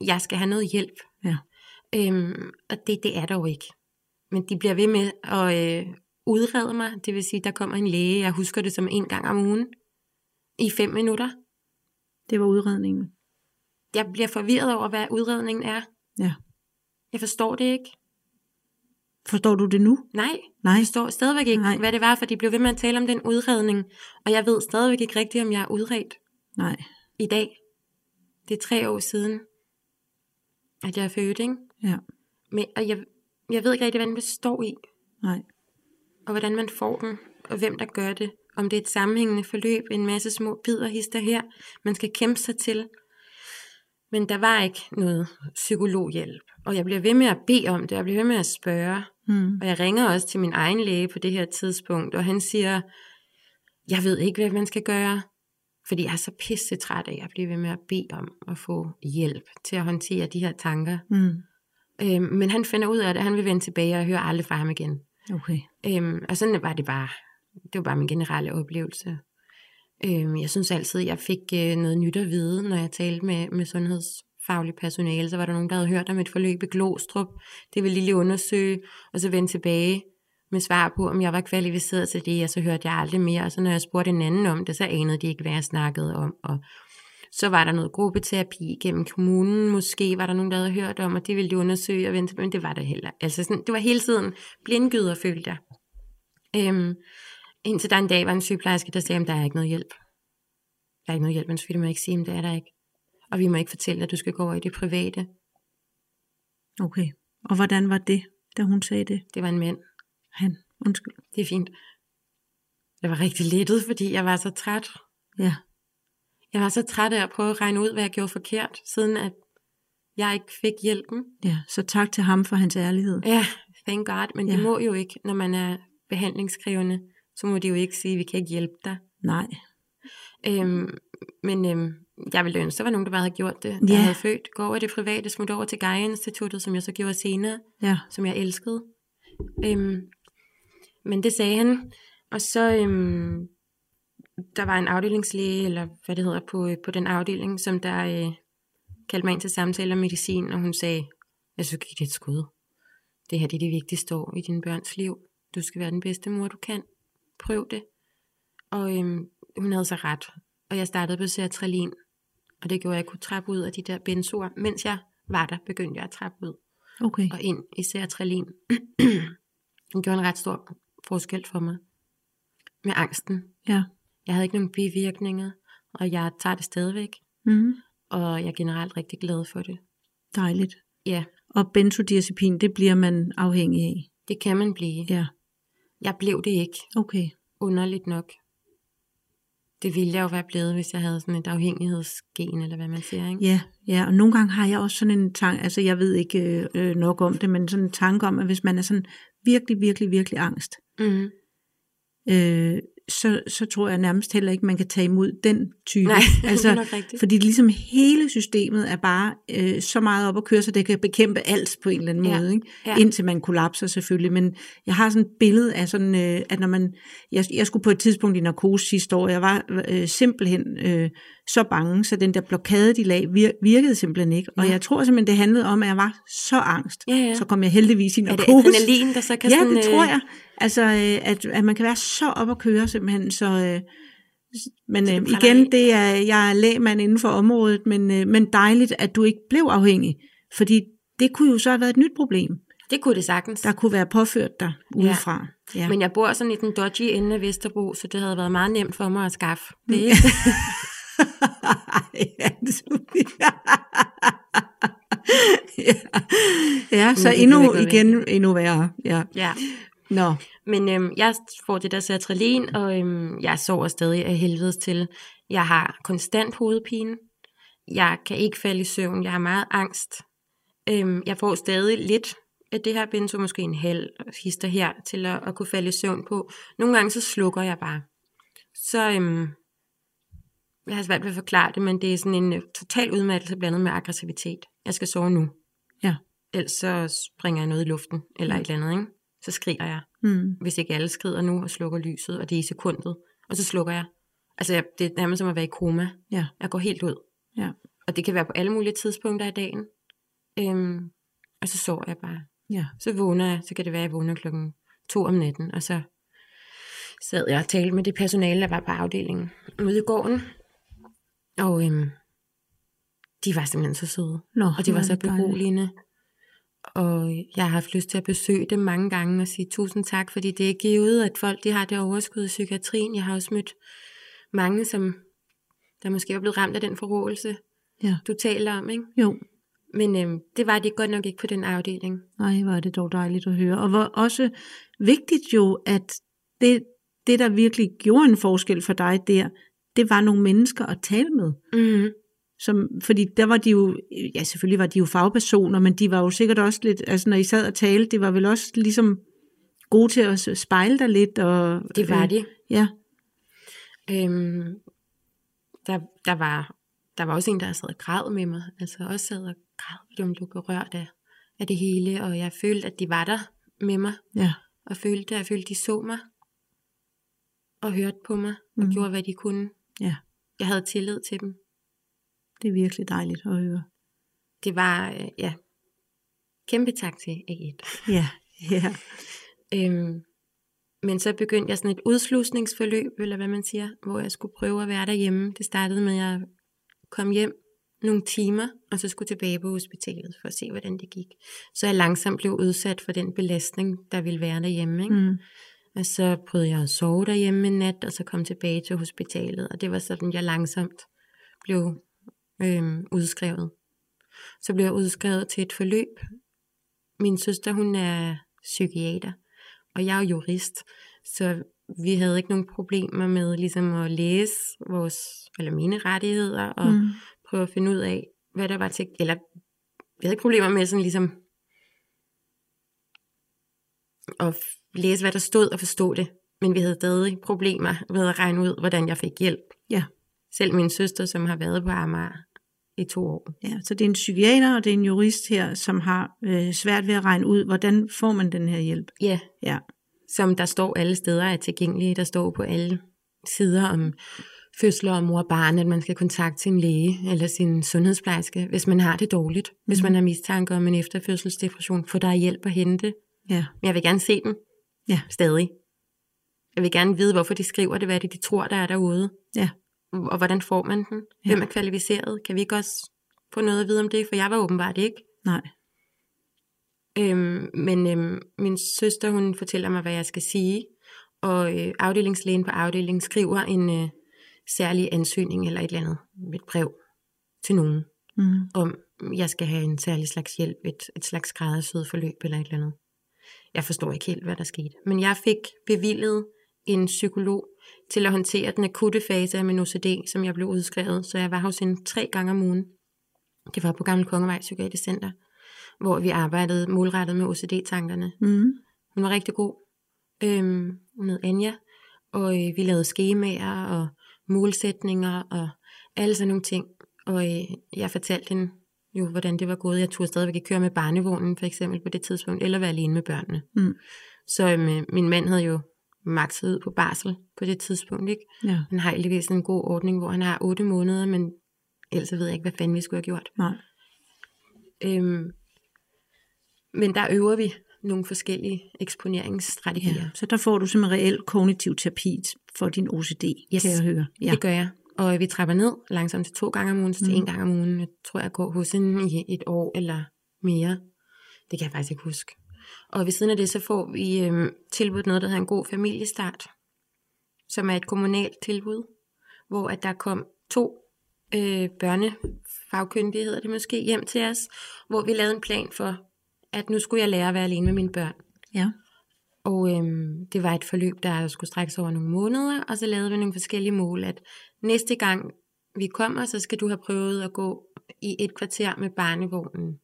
Jeg skal have noget hjælp. Ja. Øhm, og det, det er der jo ikke. Men de bliver ved med at øh, udrede mig. Det vil sige, der kommer en læge. Jeg husker det som en gang om ugen. I fem minutter. Det var udredningen. Jeg bliver forvirret over, hvad udredningen er. Ja. Jeg forstår det ikke. Forstår du det nu? Nej, Nej. jeg forstår stadigvæk ikke, Nej. Hvad det var, for de blev ved med at tale om den udredning. Og jeg ved stadigvæk ikke rigtigt, om jeg er udredt Nej. i dag. Det er tre år siden, at jeg er født, ikke? Ja. Men, og jeg, jeg ved ikke rigtig, hvad den består i, Nej. og hvordan man får den, og hvem der gør det. Om det er et sammenhængende forløb, en masse små bidder hister her, man skal kæmpe sig til. Men der var ikke noget psykologhjælp. Og jeg bliver ved med at bede om det, og jeg bliver ved med at spørge. Mm. Og jeg ringer også til min egen læge på det her tidspunkt, og han siger, jeg ved ikke, hvad man skal gøre. Fordi jeg er så pisse træt af at blive ved med at bede om at få hjælp til at håndtere de her tanker. Mm. Øhm, men han finder ud af det, han vil vende tilbage og høre aldrig fra ham igen. Okay. Øhm, og sådan var det bare. Det var bare min generelle oplevelse. Øhm, jeg synes altid, jeg fik øh, noget nyt at vide, når jeg talte med, med fagligt personale. Så var der nogen, der havde hørt om et forløb i Glostrup. Det ville lige undersøge, og så vende tilbage med svar på, om jeg var kvalificeret til det, og så hørte jeg aldrig mere. Og så når jeg spurgte en anden om det, så anede de ikke, hvad jeg snakkede om. Og så var der noget gruppeterapi gennem kommunen, måske var der nogen, der havde hørt om, og det ville de undersøge og vente, men det var der heller. Altså sådan, det var hele tiden blindgyder, følte jeg. Øhm, indtil der en dag var en sygeplejerske, der sagde, at der er ikke noget hjælp. Der er ikke noget hjælp, men selvfølgelig må jeg ikke sige, at det er der ikke. Og vi må ikke fortælle, at du skal gå over i det private. Okay. Og hvordan var det, da hun sagde det? Det var en mand. Han, undskyld. Det er fint. Jeg var rigtig lettet, fordi jeg var så træt. Ja. Jeg var så træt af at prøve at regne ud, hvad jeg gjorde forkert, siden at jeg ikke fik hjælpen. Ja, så tak til ham for hans ærlighed. Ja, thank God, men ja. Det må jo ikke, når man er behandlingskrævende, så må de jo ikke sige, at vi kan ikke hjælpe dig. Nej. Øhm, men øhm, jeg ville ønske, der var nogen, der bare havde gjort det, der Ja. havde født. Gå over det private, smutte over til Gaia-instituttet, som jeg så gjorde senere, Ja. som jeg elskede. Øhm, men det sagde han. Og så, øhm, der var en afdelingslæge, eller hvad det hedder, på, øh, på den afdeling, som der øh, kaldte mig ind til samtale om medicin, og hun sagde, jeg synes, give det et skud. Det her det er det vigtigste år i din børns liv. Du skal være den bedste mor, du kan. Prøv det. Og øhm, hun havde så ret. Og jeg startede på sertralin. Og det gjorde, at jeg kunne trappe ud af de der benzoer. Mens jeg var der, begyndte jeg at trappe ud Okay. og ind i sertralin. det gjorde en ret stor forskel for mig. Med angsten. Ja. Jeg havde ikke nogen bivirkninger, og jeg tager det stadigvæk. Mm. Og jeg er generelt rigtig glad for det. Dejligt. Ja, Og benzodiazepin, det bliver man afhængig af. det kan man blive. Ja. Jeg blev det ikke, Okay. underligt nok. Det ville jeg jo være blevet, hvis jeg havde sådan et afhængighedsgen, eller hvad man siger, ikke? Ja, ja, og nogle gange har jeg også sådan en tanke, altså jeg ved ikke øh, nok om det, men sådan en tanke om, at hvis man er sådan virkelig, virkelig, virkelig angst, Mm. øh, så, så tror jeg nærmest heller ikke, man kan tage imod den type. Nej, altså, fordi ligesom hele systemet er bare øh, så meget op at køre, så det kan bekæmpe alt på en eller anden Ja, måde, ikke? ja. indtil man kollapser selvfølgelig. Men jeg har sådan et billede af sådan, øh, at når man, jeg, jeg skulle på et tidspunkt i narkose sidste år, jeg var øh, simpelthen øh, så bange, så den der blokade, de lag, vir, virkede simpelthen ikke. Og Ja. jeg tror simpelthen, det handlede om, at jeg var så angst. Ja, ja. Så kom jeg heldigvis i Er det narkose. adrenalin, der så kan Ja, sådan... det tror øh, jeg. Altså, øh, at, at man kan være så op at køre simpelthen, så... Øh, men øh, igen, det er, jeg er lægmand inden for området, men, øh, men dejligt, at du ikke blev afhængig. Fordi det kunne jo så have været et nyt problem, Det kunne det sagtens. der kunne være påført dig udefra. Ja. Men jeg bor sådan i den dodgy ende af Vesterbro, så det havde været meget nemt for mig at skaffe. Mm. Det, ja, ja. ja, så endnu igen endnu værre. Ja. ja. Nå, Men øhm, jeg får det der sertralin, og øhm, jeg sover stadig af helvedes til. Jeg har konstant hovedpine. Jeg kan ikke falde i søvn. Jeg har meget angst. Øhm, jeg får stadig lidt af det her benzo, måske en halv hister her, til at, at kunne falde i søvn på. Nogle gange så slukker jeg bare. Så øhm, jeg har svært ved at forklare det, men det er sådan en øh, total udmattelse blandet med aggressivitet. Jeg skal sove nu. Ja. Ellers så springer jeg noget i luften, eller et eller andet, ikke? Så skriger jeg mm, hvis ikke alle skrider nu og slukker lyset, og det er i sekundet, og så slukker jeg. Altså, jeg, det er nærmest som at være i koma. ja, Jeg går helt ud. ja, Og det kan være på alle mulige tidspunkter i dagen. Øhm, og så sover jeg bare. ja. Så vågner jeg, så kan det være, at jeg vågner klokken to om natten, og så sad jeg og talte med det personale, der var på afdelingen ude i gården. Og øhm, de var simpelthen så søde. Nå, Og det var så er dejligt. beroligende. Og jeg har haft lyst til at besøge dem mange gange og sige tusind tak, fordi det er givet, at folk de har det overskud i psykiatrien. Jeg har også mødt mange, som der måske er blevet ramt af den forrådelse, Ja. du taler om. Ikke? Jo, Men øhm, det var det godt nok ikke på den afdeling. Nej, er det dog dejligt at høre. Og hvor også vigtigt jo, at det, det der virkelig gjorde en forskel for dig der, det var nogle mennesker at tale med. Mm-hmm. Som, fordi der var de jo, ja selvfølgelig var de jo fagpersoner, men de var jo sikkert også lidt, altså når I sad og talte, det var vel også ligesom gode til at spejle dig lidt. Og, Det var øh, de. Ja, Øhm, der, der, var, der var også en, der sad og græd med mig. Altså også sad og græd, fordi hun blev berørt af, af det hele. Og jeg følte, at de var der med mig. ja, og følte, jeg følte, de så mig, og hørte på mig, og Mhm. gjorde, hvad de kunne. Ja, Jeg havde tillid til dem. det er virkelig dejligt at høre. Det var, øh, ja, kæmpe tak til A1. Ja, ja, Øhm, men så begyndte jeg sådan et udslusningsforløb, eller hvad man siger, hvor jeg skulle prøve at være derhjemme. Det startede med, at jeg kom hjem nogle timer, og så skulle tilbage på hospitalet for at se, hvordan det gik. Så jeg langsomt blev udsat for den belastning, der ville være derhjemme. Ikke? Mm. Og så prøvede jeg at sove derhjemme en nat, og så kom tilbage til hospitalet. Og det var sådan, jeg langsomt blev øhm, udskrevet. Så blev jeg udskrevet til et forløb. Min søster, hun er psykiater, og jeg er jurist. Så vi havde ikke nogen problemer med ligesom at læse vores, eller mine rettigheder, og mm. prøve at finde ud af, hvad der var til, eller vi havde ikke problemer med sådan ligesom at læse, hvad der stod og forstå det. Men vi havde stadig problemer med at regne ud, hvordan jeg fik hjælp. Ja. Selv min søster, som har været på Amager i to år. Ja, så det er en psykiater, og det er en jurist her, som har øh, svært ved at regne ud, hvordan får man den her hjælp. Ja, Ja, som der står alle steder er tilgængelige. Der står på alle sider om fødsler og mor og barn, at man skal kontakte sin læge eller sin sundhedsplejerske, hvis man har det dårligt. Hvis man har mistanke om en efterfødselsdepression, for der er hjælp at hente. Ja, Men jeg vil gerne se dem. Ja. Stadig. Jeg vil gerne vide, hvorfor de skriver det, hvad det, de tror, der er derude. ja, Og hvordan får man den? Hvem er kvalificeret? Kan vi ikke også få noget at vide om det? For jeg var åbenbart ikke. nej, Øhm, men øhm, min søster, hun fortæller mig, hvad jeg skal sige. Og øh, afdelingslægen på afdelingen skriver en øh, særlig ansøgning eller et eller andet, et brev til nogen, mm. om jeg skal have en særlig slags hjælp, et, et slags skræddersyet forløb eller et eller andet. Jeg forstår ikke helt, hvad der skete. Men jeg fik bevillet en psykolog til at håndtere den akutte fase af min OCD, som jeg blev udskrevet. Så jeg var hos hende tre gange om ugen. Det var på Gamle Kongevej Psykiatrisk Center, hvor vi arbejdede målrettet med OCD-tankerne. Mm. Hun var rigtig god. Øhm, hun hed Anja, og øh, vi lavede skemaer og målsætninger og alle sådan nogle ting. Og øh, jeg fortalte hende jo, hvordan det var gået. Jeg turde stadigvæk ikke køre med barnevognen for eksempel på det tidspunkt, eller være alene med børnene. Mm. Så øh, min mand havde jo makset ud på barsel på det tidspunkt. Ikke? ja, Han har heldigvis en god ordning, hvor han har 8 måneder, men ellers ved jeg ikke, hvad fanden vi skulle have gjort. nej, Øhm, men der øver vi nogle forskellige eksponeringsstrategier. ja. Så der får du simpelthen reel kognitiv terapi for din OCD, Yes. kan jeg høre. Ja, Det gør jeg. Og vi trapper ned langsomt til to gange om ugen, til en gang om ugen. Jeg tror, jeg går hos hende i et år eller mere. Det kan jeg faktisk ikke huske. Og ved siden af det, så får vi øhm, tilbudt noget, der hedder en god familiestart, som er et kommunalt tilbud, hvor at der kom to øh, børnefagkyndige, hedder det måske, hjem til os, hvor vi lavede en plan for, at nu skulle jeg lære at være alene med mine børn. ja, Og øhm, det var et forløb, der skulle strækkes over nogle måneder, og så lavede vi nogle forskellige mål, at næste gang vi kommer, så skal du have prøvet at gå i et kvarter med barnevognen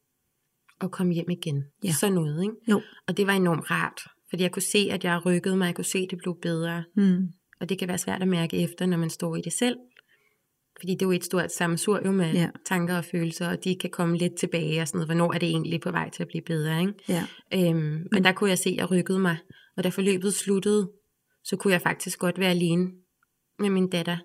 og komme hjem igen. Ja. Sådan noget, ikke? jo, Og det var enormt rart, fordi jeg kunne se, at jeg rykkede mig, jeg kunne se, at det blev bedre. mm. Og det kan være svært at mærke efter, når man står i det selv. Fordi det er jo et stort sammensurium med Ja. tanker og følelser, og de kan komme lidt tilbage og sådan noget. Hvornår er det egentlig på vej til at blive bedre, ikke? ja, Øhm, men der kunne jeg se, at jeg rykkede mig. Og da forløbet sluttede, så kunne jeg faktisk godt være alene med min datter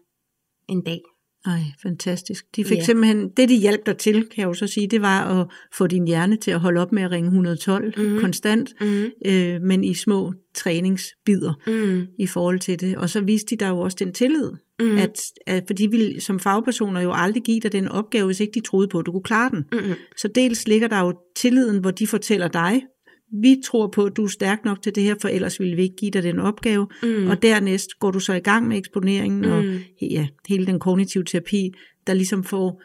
en dag. Ej, fantastisk. De fik Ja. simpelthen, det de hjalp dig til, kan jeg jo så sige, det var at få din hjerne til at holde op med at ringe 112 Mhm. konstant, Mm. øh, men i små træningsbider Mm. i forhold til det. Og så viste de dig jo også den tillid, Mm. at, at for de ville som fagpersoner jo aldrig give dig den opgave, hvis ikke de troede på, at du kunne klare den. Mm. Så dels ligger der jo tilliden, hvor de fortæller dig, vi tror på, at du er stærk nok til det her, for ellers ville vi ikke give dig den opgave. Mm. Og dernæst går du så i gang med eksponeringen og Mm. ja, hele den kognitive terapi, der ligesom får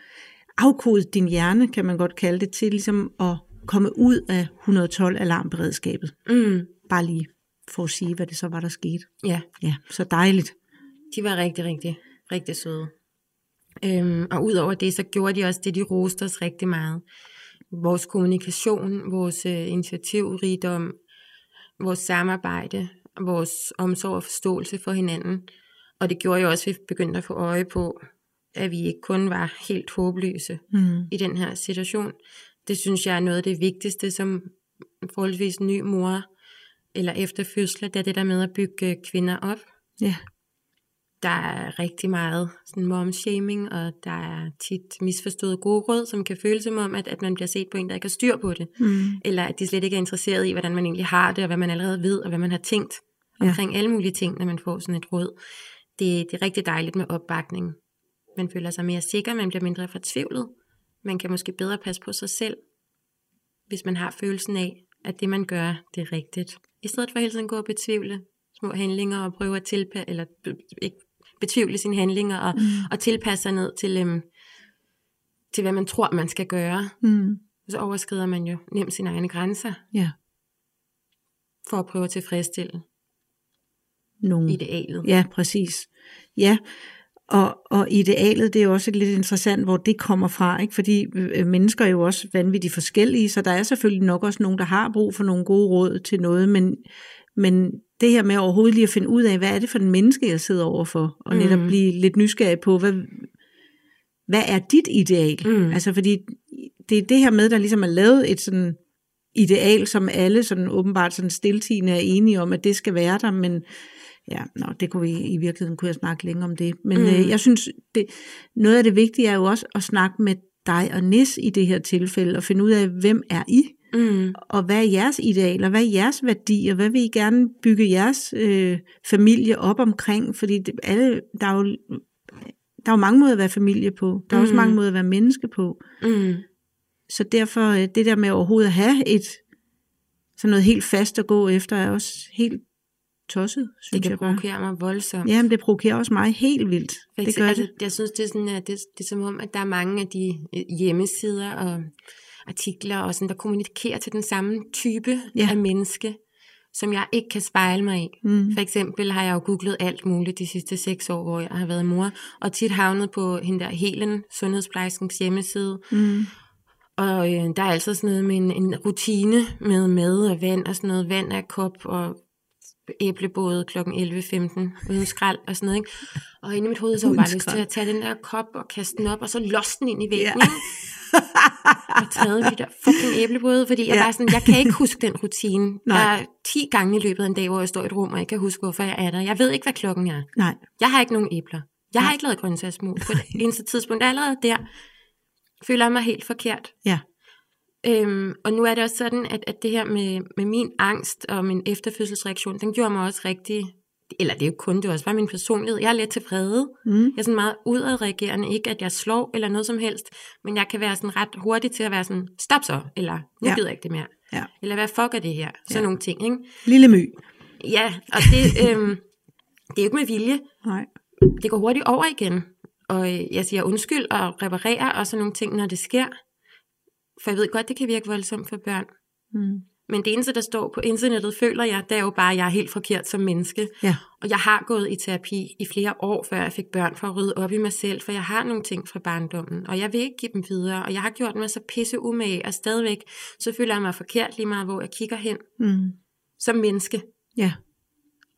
afkodet din hjerne, kan man godt kalde det, til ligesom at komme ud af 112 alarmberedskabet. Mm. Bare lige for at sige, hvad det så var, der skete. Ja, Ja, så dejligt. de var rigtig, rigtig, rigtig søde. Øhm, og udover det, så gjorde de også det, de roste os rigtig meget. Vores kommunikation, vores øh, initiativrigdom, vores samarbejde, vores omsorg og forståelse for hinanden. Og det gjorde jo også, at vi begyndte at få øje på, at vi ikke kun var helt håbløse Mm. i den her situation. Det synes jeg er noget af det vigtigste som forholdsvis ny mor, eller efter fødsler, det er det der med at bygge øh, kvinder op. Ja, Der er rigtig meget sådan mom-shaming, og der er tit misforstået gode råd, som kan føles som om, at, at man bliver set på en, der ikke har styr på det. mm. Eller at de slet ikke er interesseret i, hvordan man egentlig har det, og hvad man allerede ved, og hvad man har tænkt omkring alle mulige ting, når man får sådan et råd. Det, det er rigtig dejligt med opbakning. Man føler sig mere sikker, man bliver mindre fortvivlet. Man kan måske bedre passe på sig selv, hvis man har følelsen af, at det man gør, det er rigtigt. I stedet for hele tiden gå og betvivle små handlinger og prøve at tilpasse, eller ikke betvivle sine handlinger og, mm. og tilpasse sig ned til, øhm, til, hvad man tror, man skal gøre. Mm. Så overskrider man jo nemt sine egne grænser Ja. for at prøve at tilfredsstille Nogle. idealet. Ja, præcis. Ja, og, og idealet, det er jo også lidt interessant, hvor det kommer fra, ikke? fordi øh, mennesker er jo også vanvittigt forskellige, så der er selvfølgelig nok også nogen, der har brug for nogle gode råd til noget, men, men det her med overhovedet lige at finde ud af, hvad er det for en menneske, jeg sidder overfor, og netop Mm. blive lidt nysgerrig på, hvad, hvad er dit ideal? Mm. Altså fordi det er det her med, der ligesom er lavet et sådan ideal, som alle sådan åbenbart sådan stiltigende er enige om, at det skal være der, men ja, nå, det kunne vi i virkeligheden kunne jeg snakke længe om det. Men Mm. mm. øh, jeg synes, det, noget af det vigtige er jo også at snakke med dig og Nis i det her tilfælde, og finde ud af, hvem er I, Mm. og hvad er jeres idealer, hvad er jeres værdier, hvad vil I gerne bygge jeres øh, familie op omkring, fordi det, alle, der er jo der er jo mange måder at være familie på. Der er mm. også mange måder at være menneske på. Mm. Så derfor, øh, det der med overhovedet at have et, sådan noget helt fast at gå efter, er også helt tosset, Det synes kan jeg bare. provokere mig voldsomt. Jamen, det provokerer også mig helt vildt. For Det gør altså, det. Jeg synes, det er, sådan, at det, det er som om, at der er mange af de øh, hjemmesider og artikler, og sådan, der kommunikerer til den samme type Ja. af menneske, som jeg ikke kan spejle mig i. Mm. For eksempel har jeg jo googlet alt muligt de sidste seks år, hvor jeg har været mor, og tit havnet på hende der Helen, sundhedsplejerskens hjemmeside. Mm. Og øh, der er altså sådan noget med en, en rutine med mad og vand, og sådan noget vand af kop, og æblebåde kl. 11.15 uden skrald og sådan noget. Ikke? Og inde i mit hoved så var jeg bare lyst til at tage den der kop og kaste den op, og så losse den ind i væggen. Ja. Og træde de der fucking æblebåde, fordi jeg Ja. bare sådan, jeg kan ikke huske den rutine. Nej. Der er 10 gange i løbet af en dag, hvor jeg står i et rum, og ikke kan huske, hvorfor jeg er der. Jeg ved ikke, hvad klokken er. Nej. Jeg har ikke nogen æbler. Jeg har Nej. ikke lavet grøntsagsmos på det eneste tidspunkt. Allerede der føler jeg mig helt forkert. Ja. Øhm, og nu er det også sådan, at, at det her med, med min angst og min efterfødselsreaktion, den gjorde mig også rigtig, eller det er jo kun, det er også bare min personlighed. Jeg er lidt til vrede. Mm. Jeg er sådan meget udadreagerende, ikke at jeg slår eller noget som helst, men jeg kan være sådan ret hurtig til at være sådan, stop så, eller nu Ja. gider jeg ikke det mere. Ja. Eller hvad fuck er det her? Sådan Ja. nogle ting, ikke? Lille my. Ja, og det, øhm, det er jo ikke med vilje Nej. det går hurtigt over igen. Og øh, jeg siger undskyld og reparerer og sådan nogle ting, når det sker. For jeg ved godt, det kan virke voldsomt for børn. Mm. Men det eneste, der står på internettet, føler jeg, det er jo bare, at jeg er helt forkert som menneske. Ja. Og jeg har gået i terapi i flere år, før jeg fik børn, for at rydde op i mig selv, for jeg har nogle ting fra barndommen, og jeg vil ikke give dem videre, og jeg har gjort mig så pisse umage, og stadigvæk, så føler jeg mig forkert lige meget, hvor jeg kigger hen Mm. som menneske. Ja.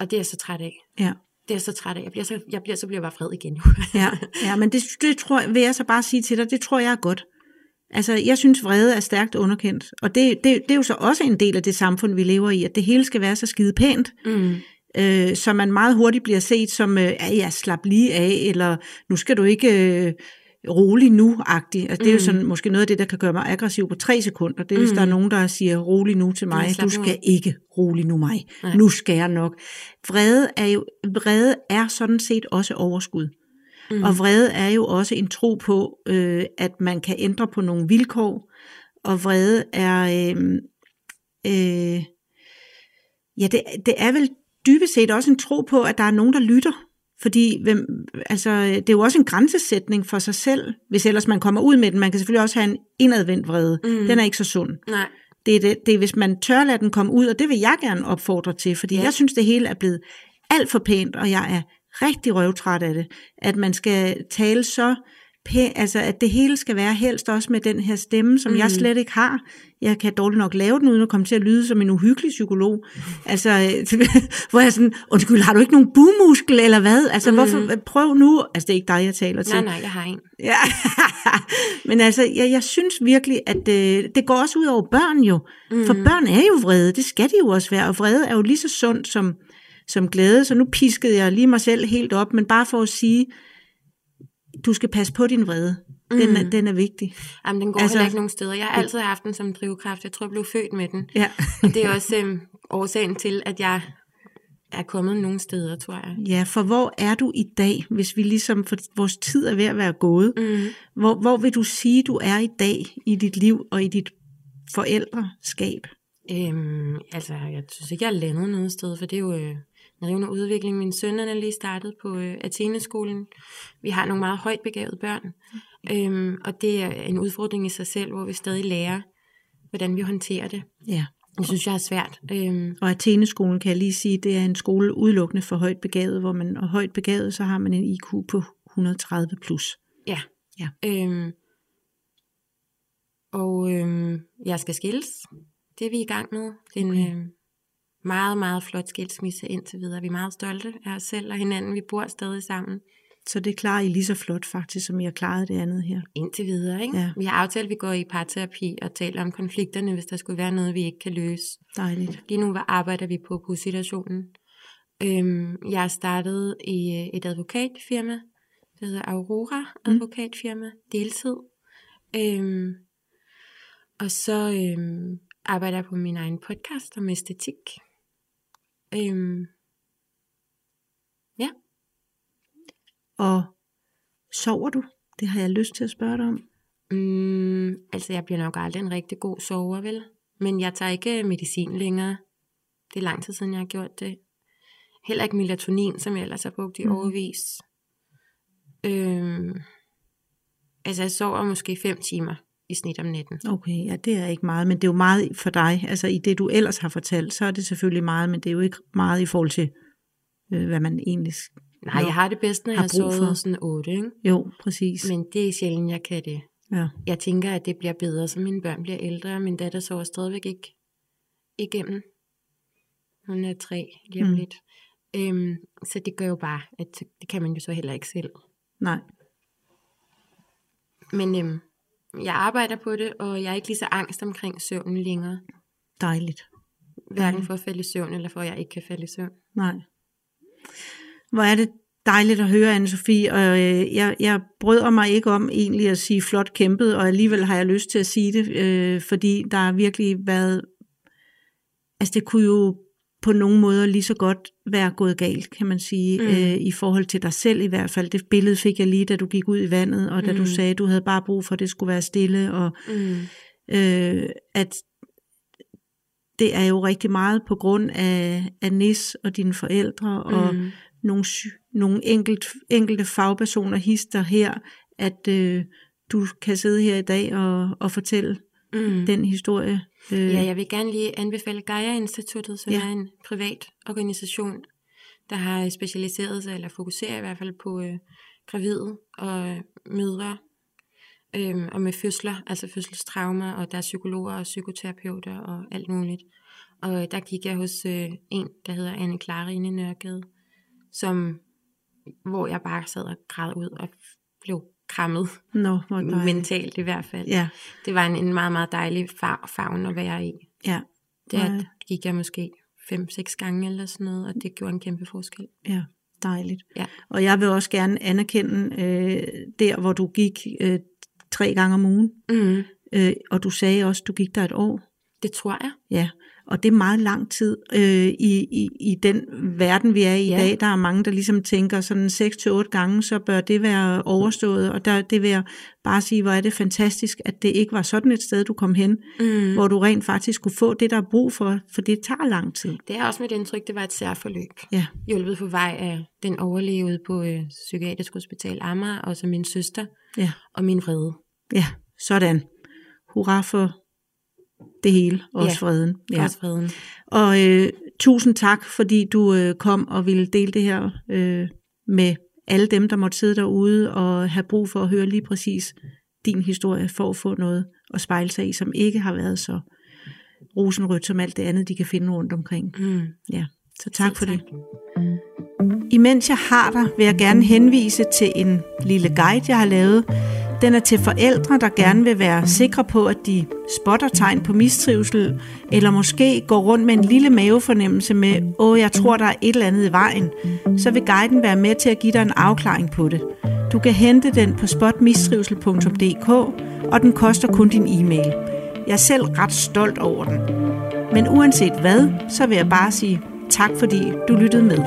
Og det er jeg så træt af. Ja. Det er jeg så træt af. Jeg bliver så, jeg bliver, så bliver jeg bare fred igen. Ja, ja men det, det tror, jeg- vil jeg så bare sige til dig, det tror jeg er godt. Altså, jeg synes, vrede er stærkt underkendt. Og det, det, det er jo så også en del af det samfund, vi lever i, at det hele skal være så skide pænt, mm. øh, så man meget hurtigt bliver set som, øh, ja, ja, slap lige af, eller nu skal du ikke øh, rolig nu-agtig. Altså, det er jo Mm. sådan, måske noget af det, der kan gøre mig aggressiv på tre sekunder. Det er, hvis Mm. der er nogen, der siger, rolig nu til mig. Du nu skal af. ikke rolig nu mig. Nej. Nu skal jeg nok. Vrede er jo vrede er sådan set også overskud. Mm. Og vrede er jo også en tro på, øh, at man kan ændre på nogle vilkår. Og vrede er, øh, øh, ja, det, det er vel dybest set også en tro på, at der er nogen, der lytter. Fordi hvem, altså, det er jo også en grænsesætning for sig selv, hvis ellers man kommer ud med den. Man kan selvfølgelig også have en indadvendt vrede. Mm. Den er ikke så sund. Nej. Det er, det, det er, hvis man tør lade den komme ud, og det vil jeg gerne opfordre til, fordi ja. Ja. jeg synes, det hele er blevet alt for pænt, og jeg er rigtig røvtræt af det, at man skal tale så pænt, altså at det hele skal være helst også med den her stemme, som mm. jeg slet ikke har. Jeg kan dårligt nok lave den, uden at komme til at lyde som en uhyggelig psykolog. Altså, hvor jeg sådan, undskyld, har du ikke nogen bumuskel, eller hvad? Altså. Mm. hvorfor, prøv nu, altså det er ikke dig, jeg taler til. Nej, nej, jeg har en. Ja, men altså, jeg, jeg synes virkelig, at øh, det går også ud over børn jo. Mm. For børn er jo vrede, det skal de jo også være, og vrede er jo lige så sundt som, som glæde, så nu piskede jeg lige mig selv helt op, men bare for at sige, du skal passe på din vrede. Den, er, Mhm. den er vigtig. Jamen, den går Altså- heller ikke nogen steder. Jeg har altid haft den som drivkraft. Jeg tror, jeg blev født med den. Ja. Og det er også øhm, årsagen til, at jeg er kommet nogle steder, tror jeg. Ja, for hvor er du i dag, hvis vi ligesom, for vores tid er ved at være gået, Mm. hvor, hvor vil du sige, du er i dag i dit liv og i dit forældreskab? Øhm, altså, jeg synes ikke, jeg er landet noget sted, for det er jo øh, rivende udvikling. Min søn er lige startet på øh, Atheneskolen. Vi har nogle meget højt begavede børn, øhm, og det er en udfordring i sig selv, hvor vi stadig lærer, hvordan vi håndterer det. Ja. Det synes jeg er svært. Øhm, Og Atheneskolen kan jeg lige sige, det er en skole udelukkende for højt begavet, hvor man og højt begavet, så har man en IQ på 130 plus. ja. Ja. Øhm, og øhm, jeg skal skilles. Det er vi i gang med. Det er en Okay. øh, meget, meget flot skilsmisse indtil videre. Vi er meget stolte af os selv og hinanden. Vi bor stadig sammen. Så det klarer I lige så flot faktisk, som I har klaret det andet her. Indtil videre, ikke? Ja. Vi har aftalt, at vi går i parterapi og taler om konflikterne, hvis der skulle være noget, vi ikke kan løse. Dejligt. Lige nu arbejder vi på positionen. Øhm, jeg er startet i øh, et advokatfirma, der hedder Aurora Advokatfirma, deltid. Øhm, og så øhm, arbejder jeg på min egen podcast om æstetik. Øhm, Og sover du? Det har jeg lyst til at spørge dig om. Mm, altså, jeg bliver nok aldrig en rigtig god sover, vel? Men jeg tager ikke medicin længere. Det er lang tid siden, jeg har gjort det. Heller ikke melatonin, som jeg ellers har brugt i mm. overvis. Øhm, altså, jeg sover måske 5 timer i snit om natten. Okay, ja, det er ikke meget, men det er jo meget for dig. Altså i det, du ellers har fortalt, så er det selvfølgelig meget, men det er jo ikke meget i forhold til, øh, hvad man egentlig... Nej, jeg har det bedst, når jeg har sovet sådan 8, ikke? Jo, præcis. Men det er sjældent, jeg kan det. Ja. Jeg tænker, at det bliver bedre, så mine børn bliver ældre, og min datter sover stadigvæk ikke igennem. Hun er tre lige om mm. lidt. Øhm, så det gør jo bare, at det kan man jo så heller ikke selv. Nej, Men øhm, jeg arbejder på det, og jeg er ikke lige så angst omkring søvnen længere. dejligt. Hverken Mhm. for at falde i søvn, eller for at jeg ikke kan falde i søvn. Nej. Hvor er det dejligt at høre, anne Sofie, og øh, jeg, jeg brøder mig ikke om egentlig at sige flot kæmpet, og alligevel har jeg lyst til at sige det, øh, fordi der har virkelig været, altså det kunne jo på nogle måder lige så godt være gået galt, kan man sige, mm. Øh, i forhold til dig selv i hvert fald. Det billede fik jeg lige, da du gik ud i vandet, og da mm. du Mm. sagde, at du havde bare brug for, at det skulle være stille, og Mm. øh, at det er jo rigtig meget på grund af, af Nis og dine forældre, og Mm. nogle, sy- nogle enkelt, enkelte fagpersoner hister her, at øh, du kan sidde her i dag og, og fortælle Mm. den historie. Øh, Ja, jeg vil gerne lige anbefale Gaia Instituttet, som ja. er en privat organisation, der har specialiseret sig, eller fokuserer i hvert fald på øh, gravide og øh, mødre, øh, og med fødsler, altså fødselstraumer, og der er psykologer og psykoterapeuter og alt muligt. Og øh, der gik jeg hos øh, en, der hedder Anne Klarine Nørgade, som, hvor jeg bare sad og græd ud og blev krammet, hvor dejligt. mentalt i hvert fald. Ja, Det var en, en meget, meget dejlig fag, favn at være i. ja, Der Nej. gik jeg måske 5-6 gange eller sådan noget, og det gjorde en kæmpe forskel. ja, dejligt. Ja. Og jeg vil også gerne anerkende øh, der, hvor du gik øh, tre gange om ugen, Mm. øh, og du sagde også, du gik der et år. Det tror jeg. Ja, og det er meget lang tid øh, i, i, i den verden, vi er i i Ja. dag. Der er mange, der ligesom tænker sådan 6-8 gange, så bør det være overstået. Og der, det vil jeg bare sige, hvor er det fantastisk, at det ikke var sådan et sted, du kom hen, Mm. hvor du rent faktisk kunne få det, der er brug for, for det tager lang tid. Det er også mit indtryk, det var et særforløb. Ja, Hjulpet på vej af den overlæge ude på øh, Psykiatrisk Hospital Amager, og så min søster ja, og min vrede. ja, sådan. Hurra for det hele, også Ja, freden. Ja. Også vreden. Og øh, tusind tak, fordi du øh, kom og ville dele det her øh, med alle dem, der måtte sidde derude og have brug for at høre lige præcis din historie, for at få noget at spejle sig i, som ikke har været så rosenrødt som alt det andet, de kan finde rundt omkring. Mm. Ja, så tak for Selv det. Imens jeg har dig, vil jeg gerne henvise til en lille guide, jeg har lavet. Den er til forældre, der gerne vil være sikre på, at de spotter tegn på mistrivsel, eller måske går rundt med en lille mavefornemmelse med, åh, jeg tror, der er et eller andet i vejen. Så vil guiden være med til at give dig en afklaring på det. Du kan hente den på spotmistrivsel.dk, og den koster kun din e-mail. Jeg er selv ret stolt over den. Men uanset hvad, så vil jeg bare sige Tak fordi du lyttede med.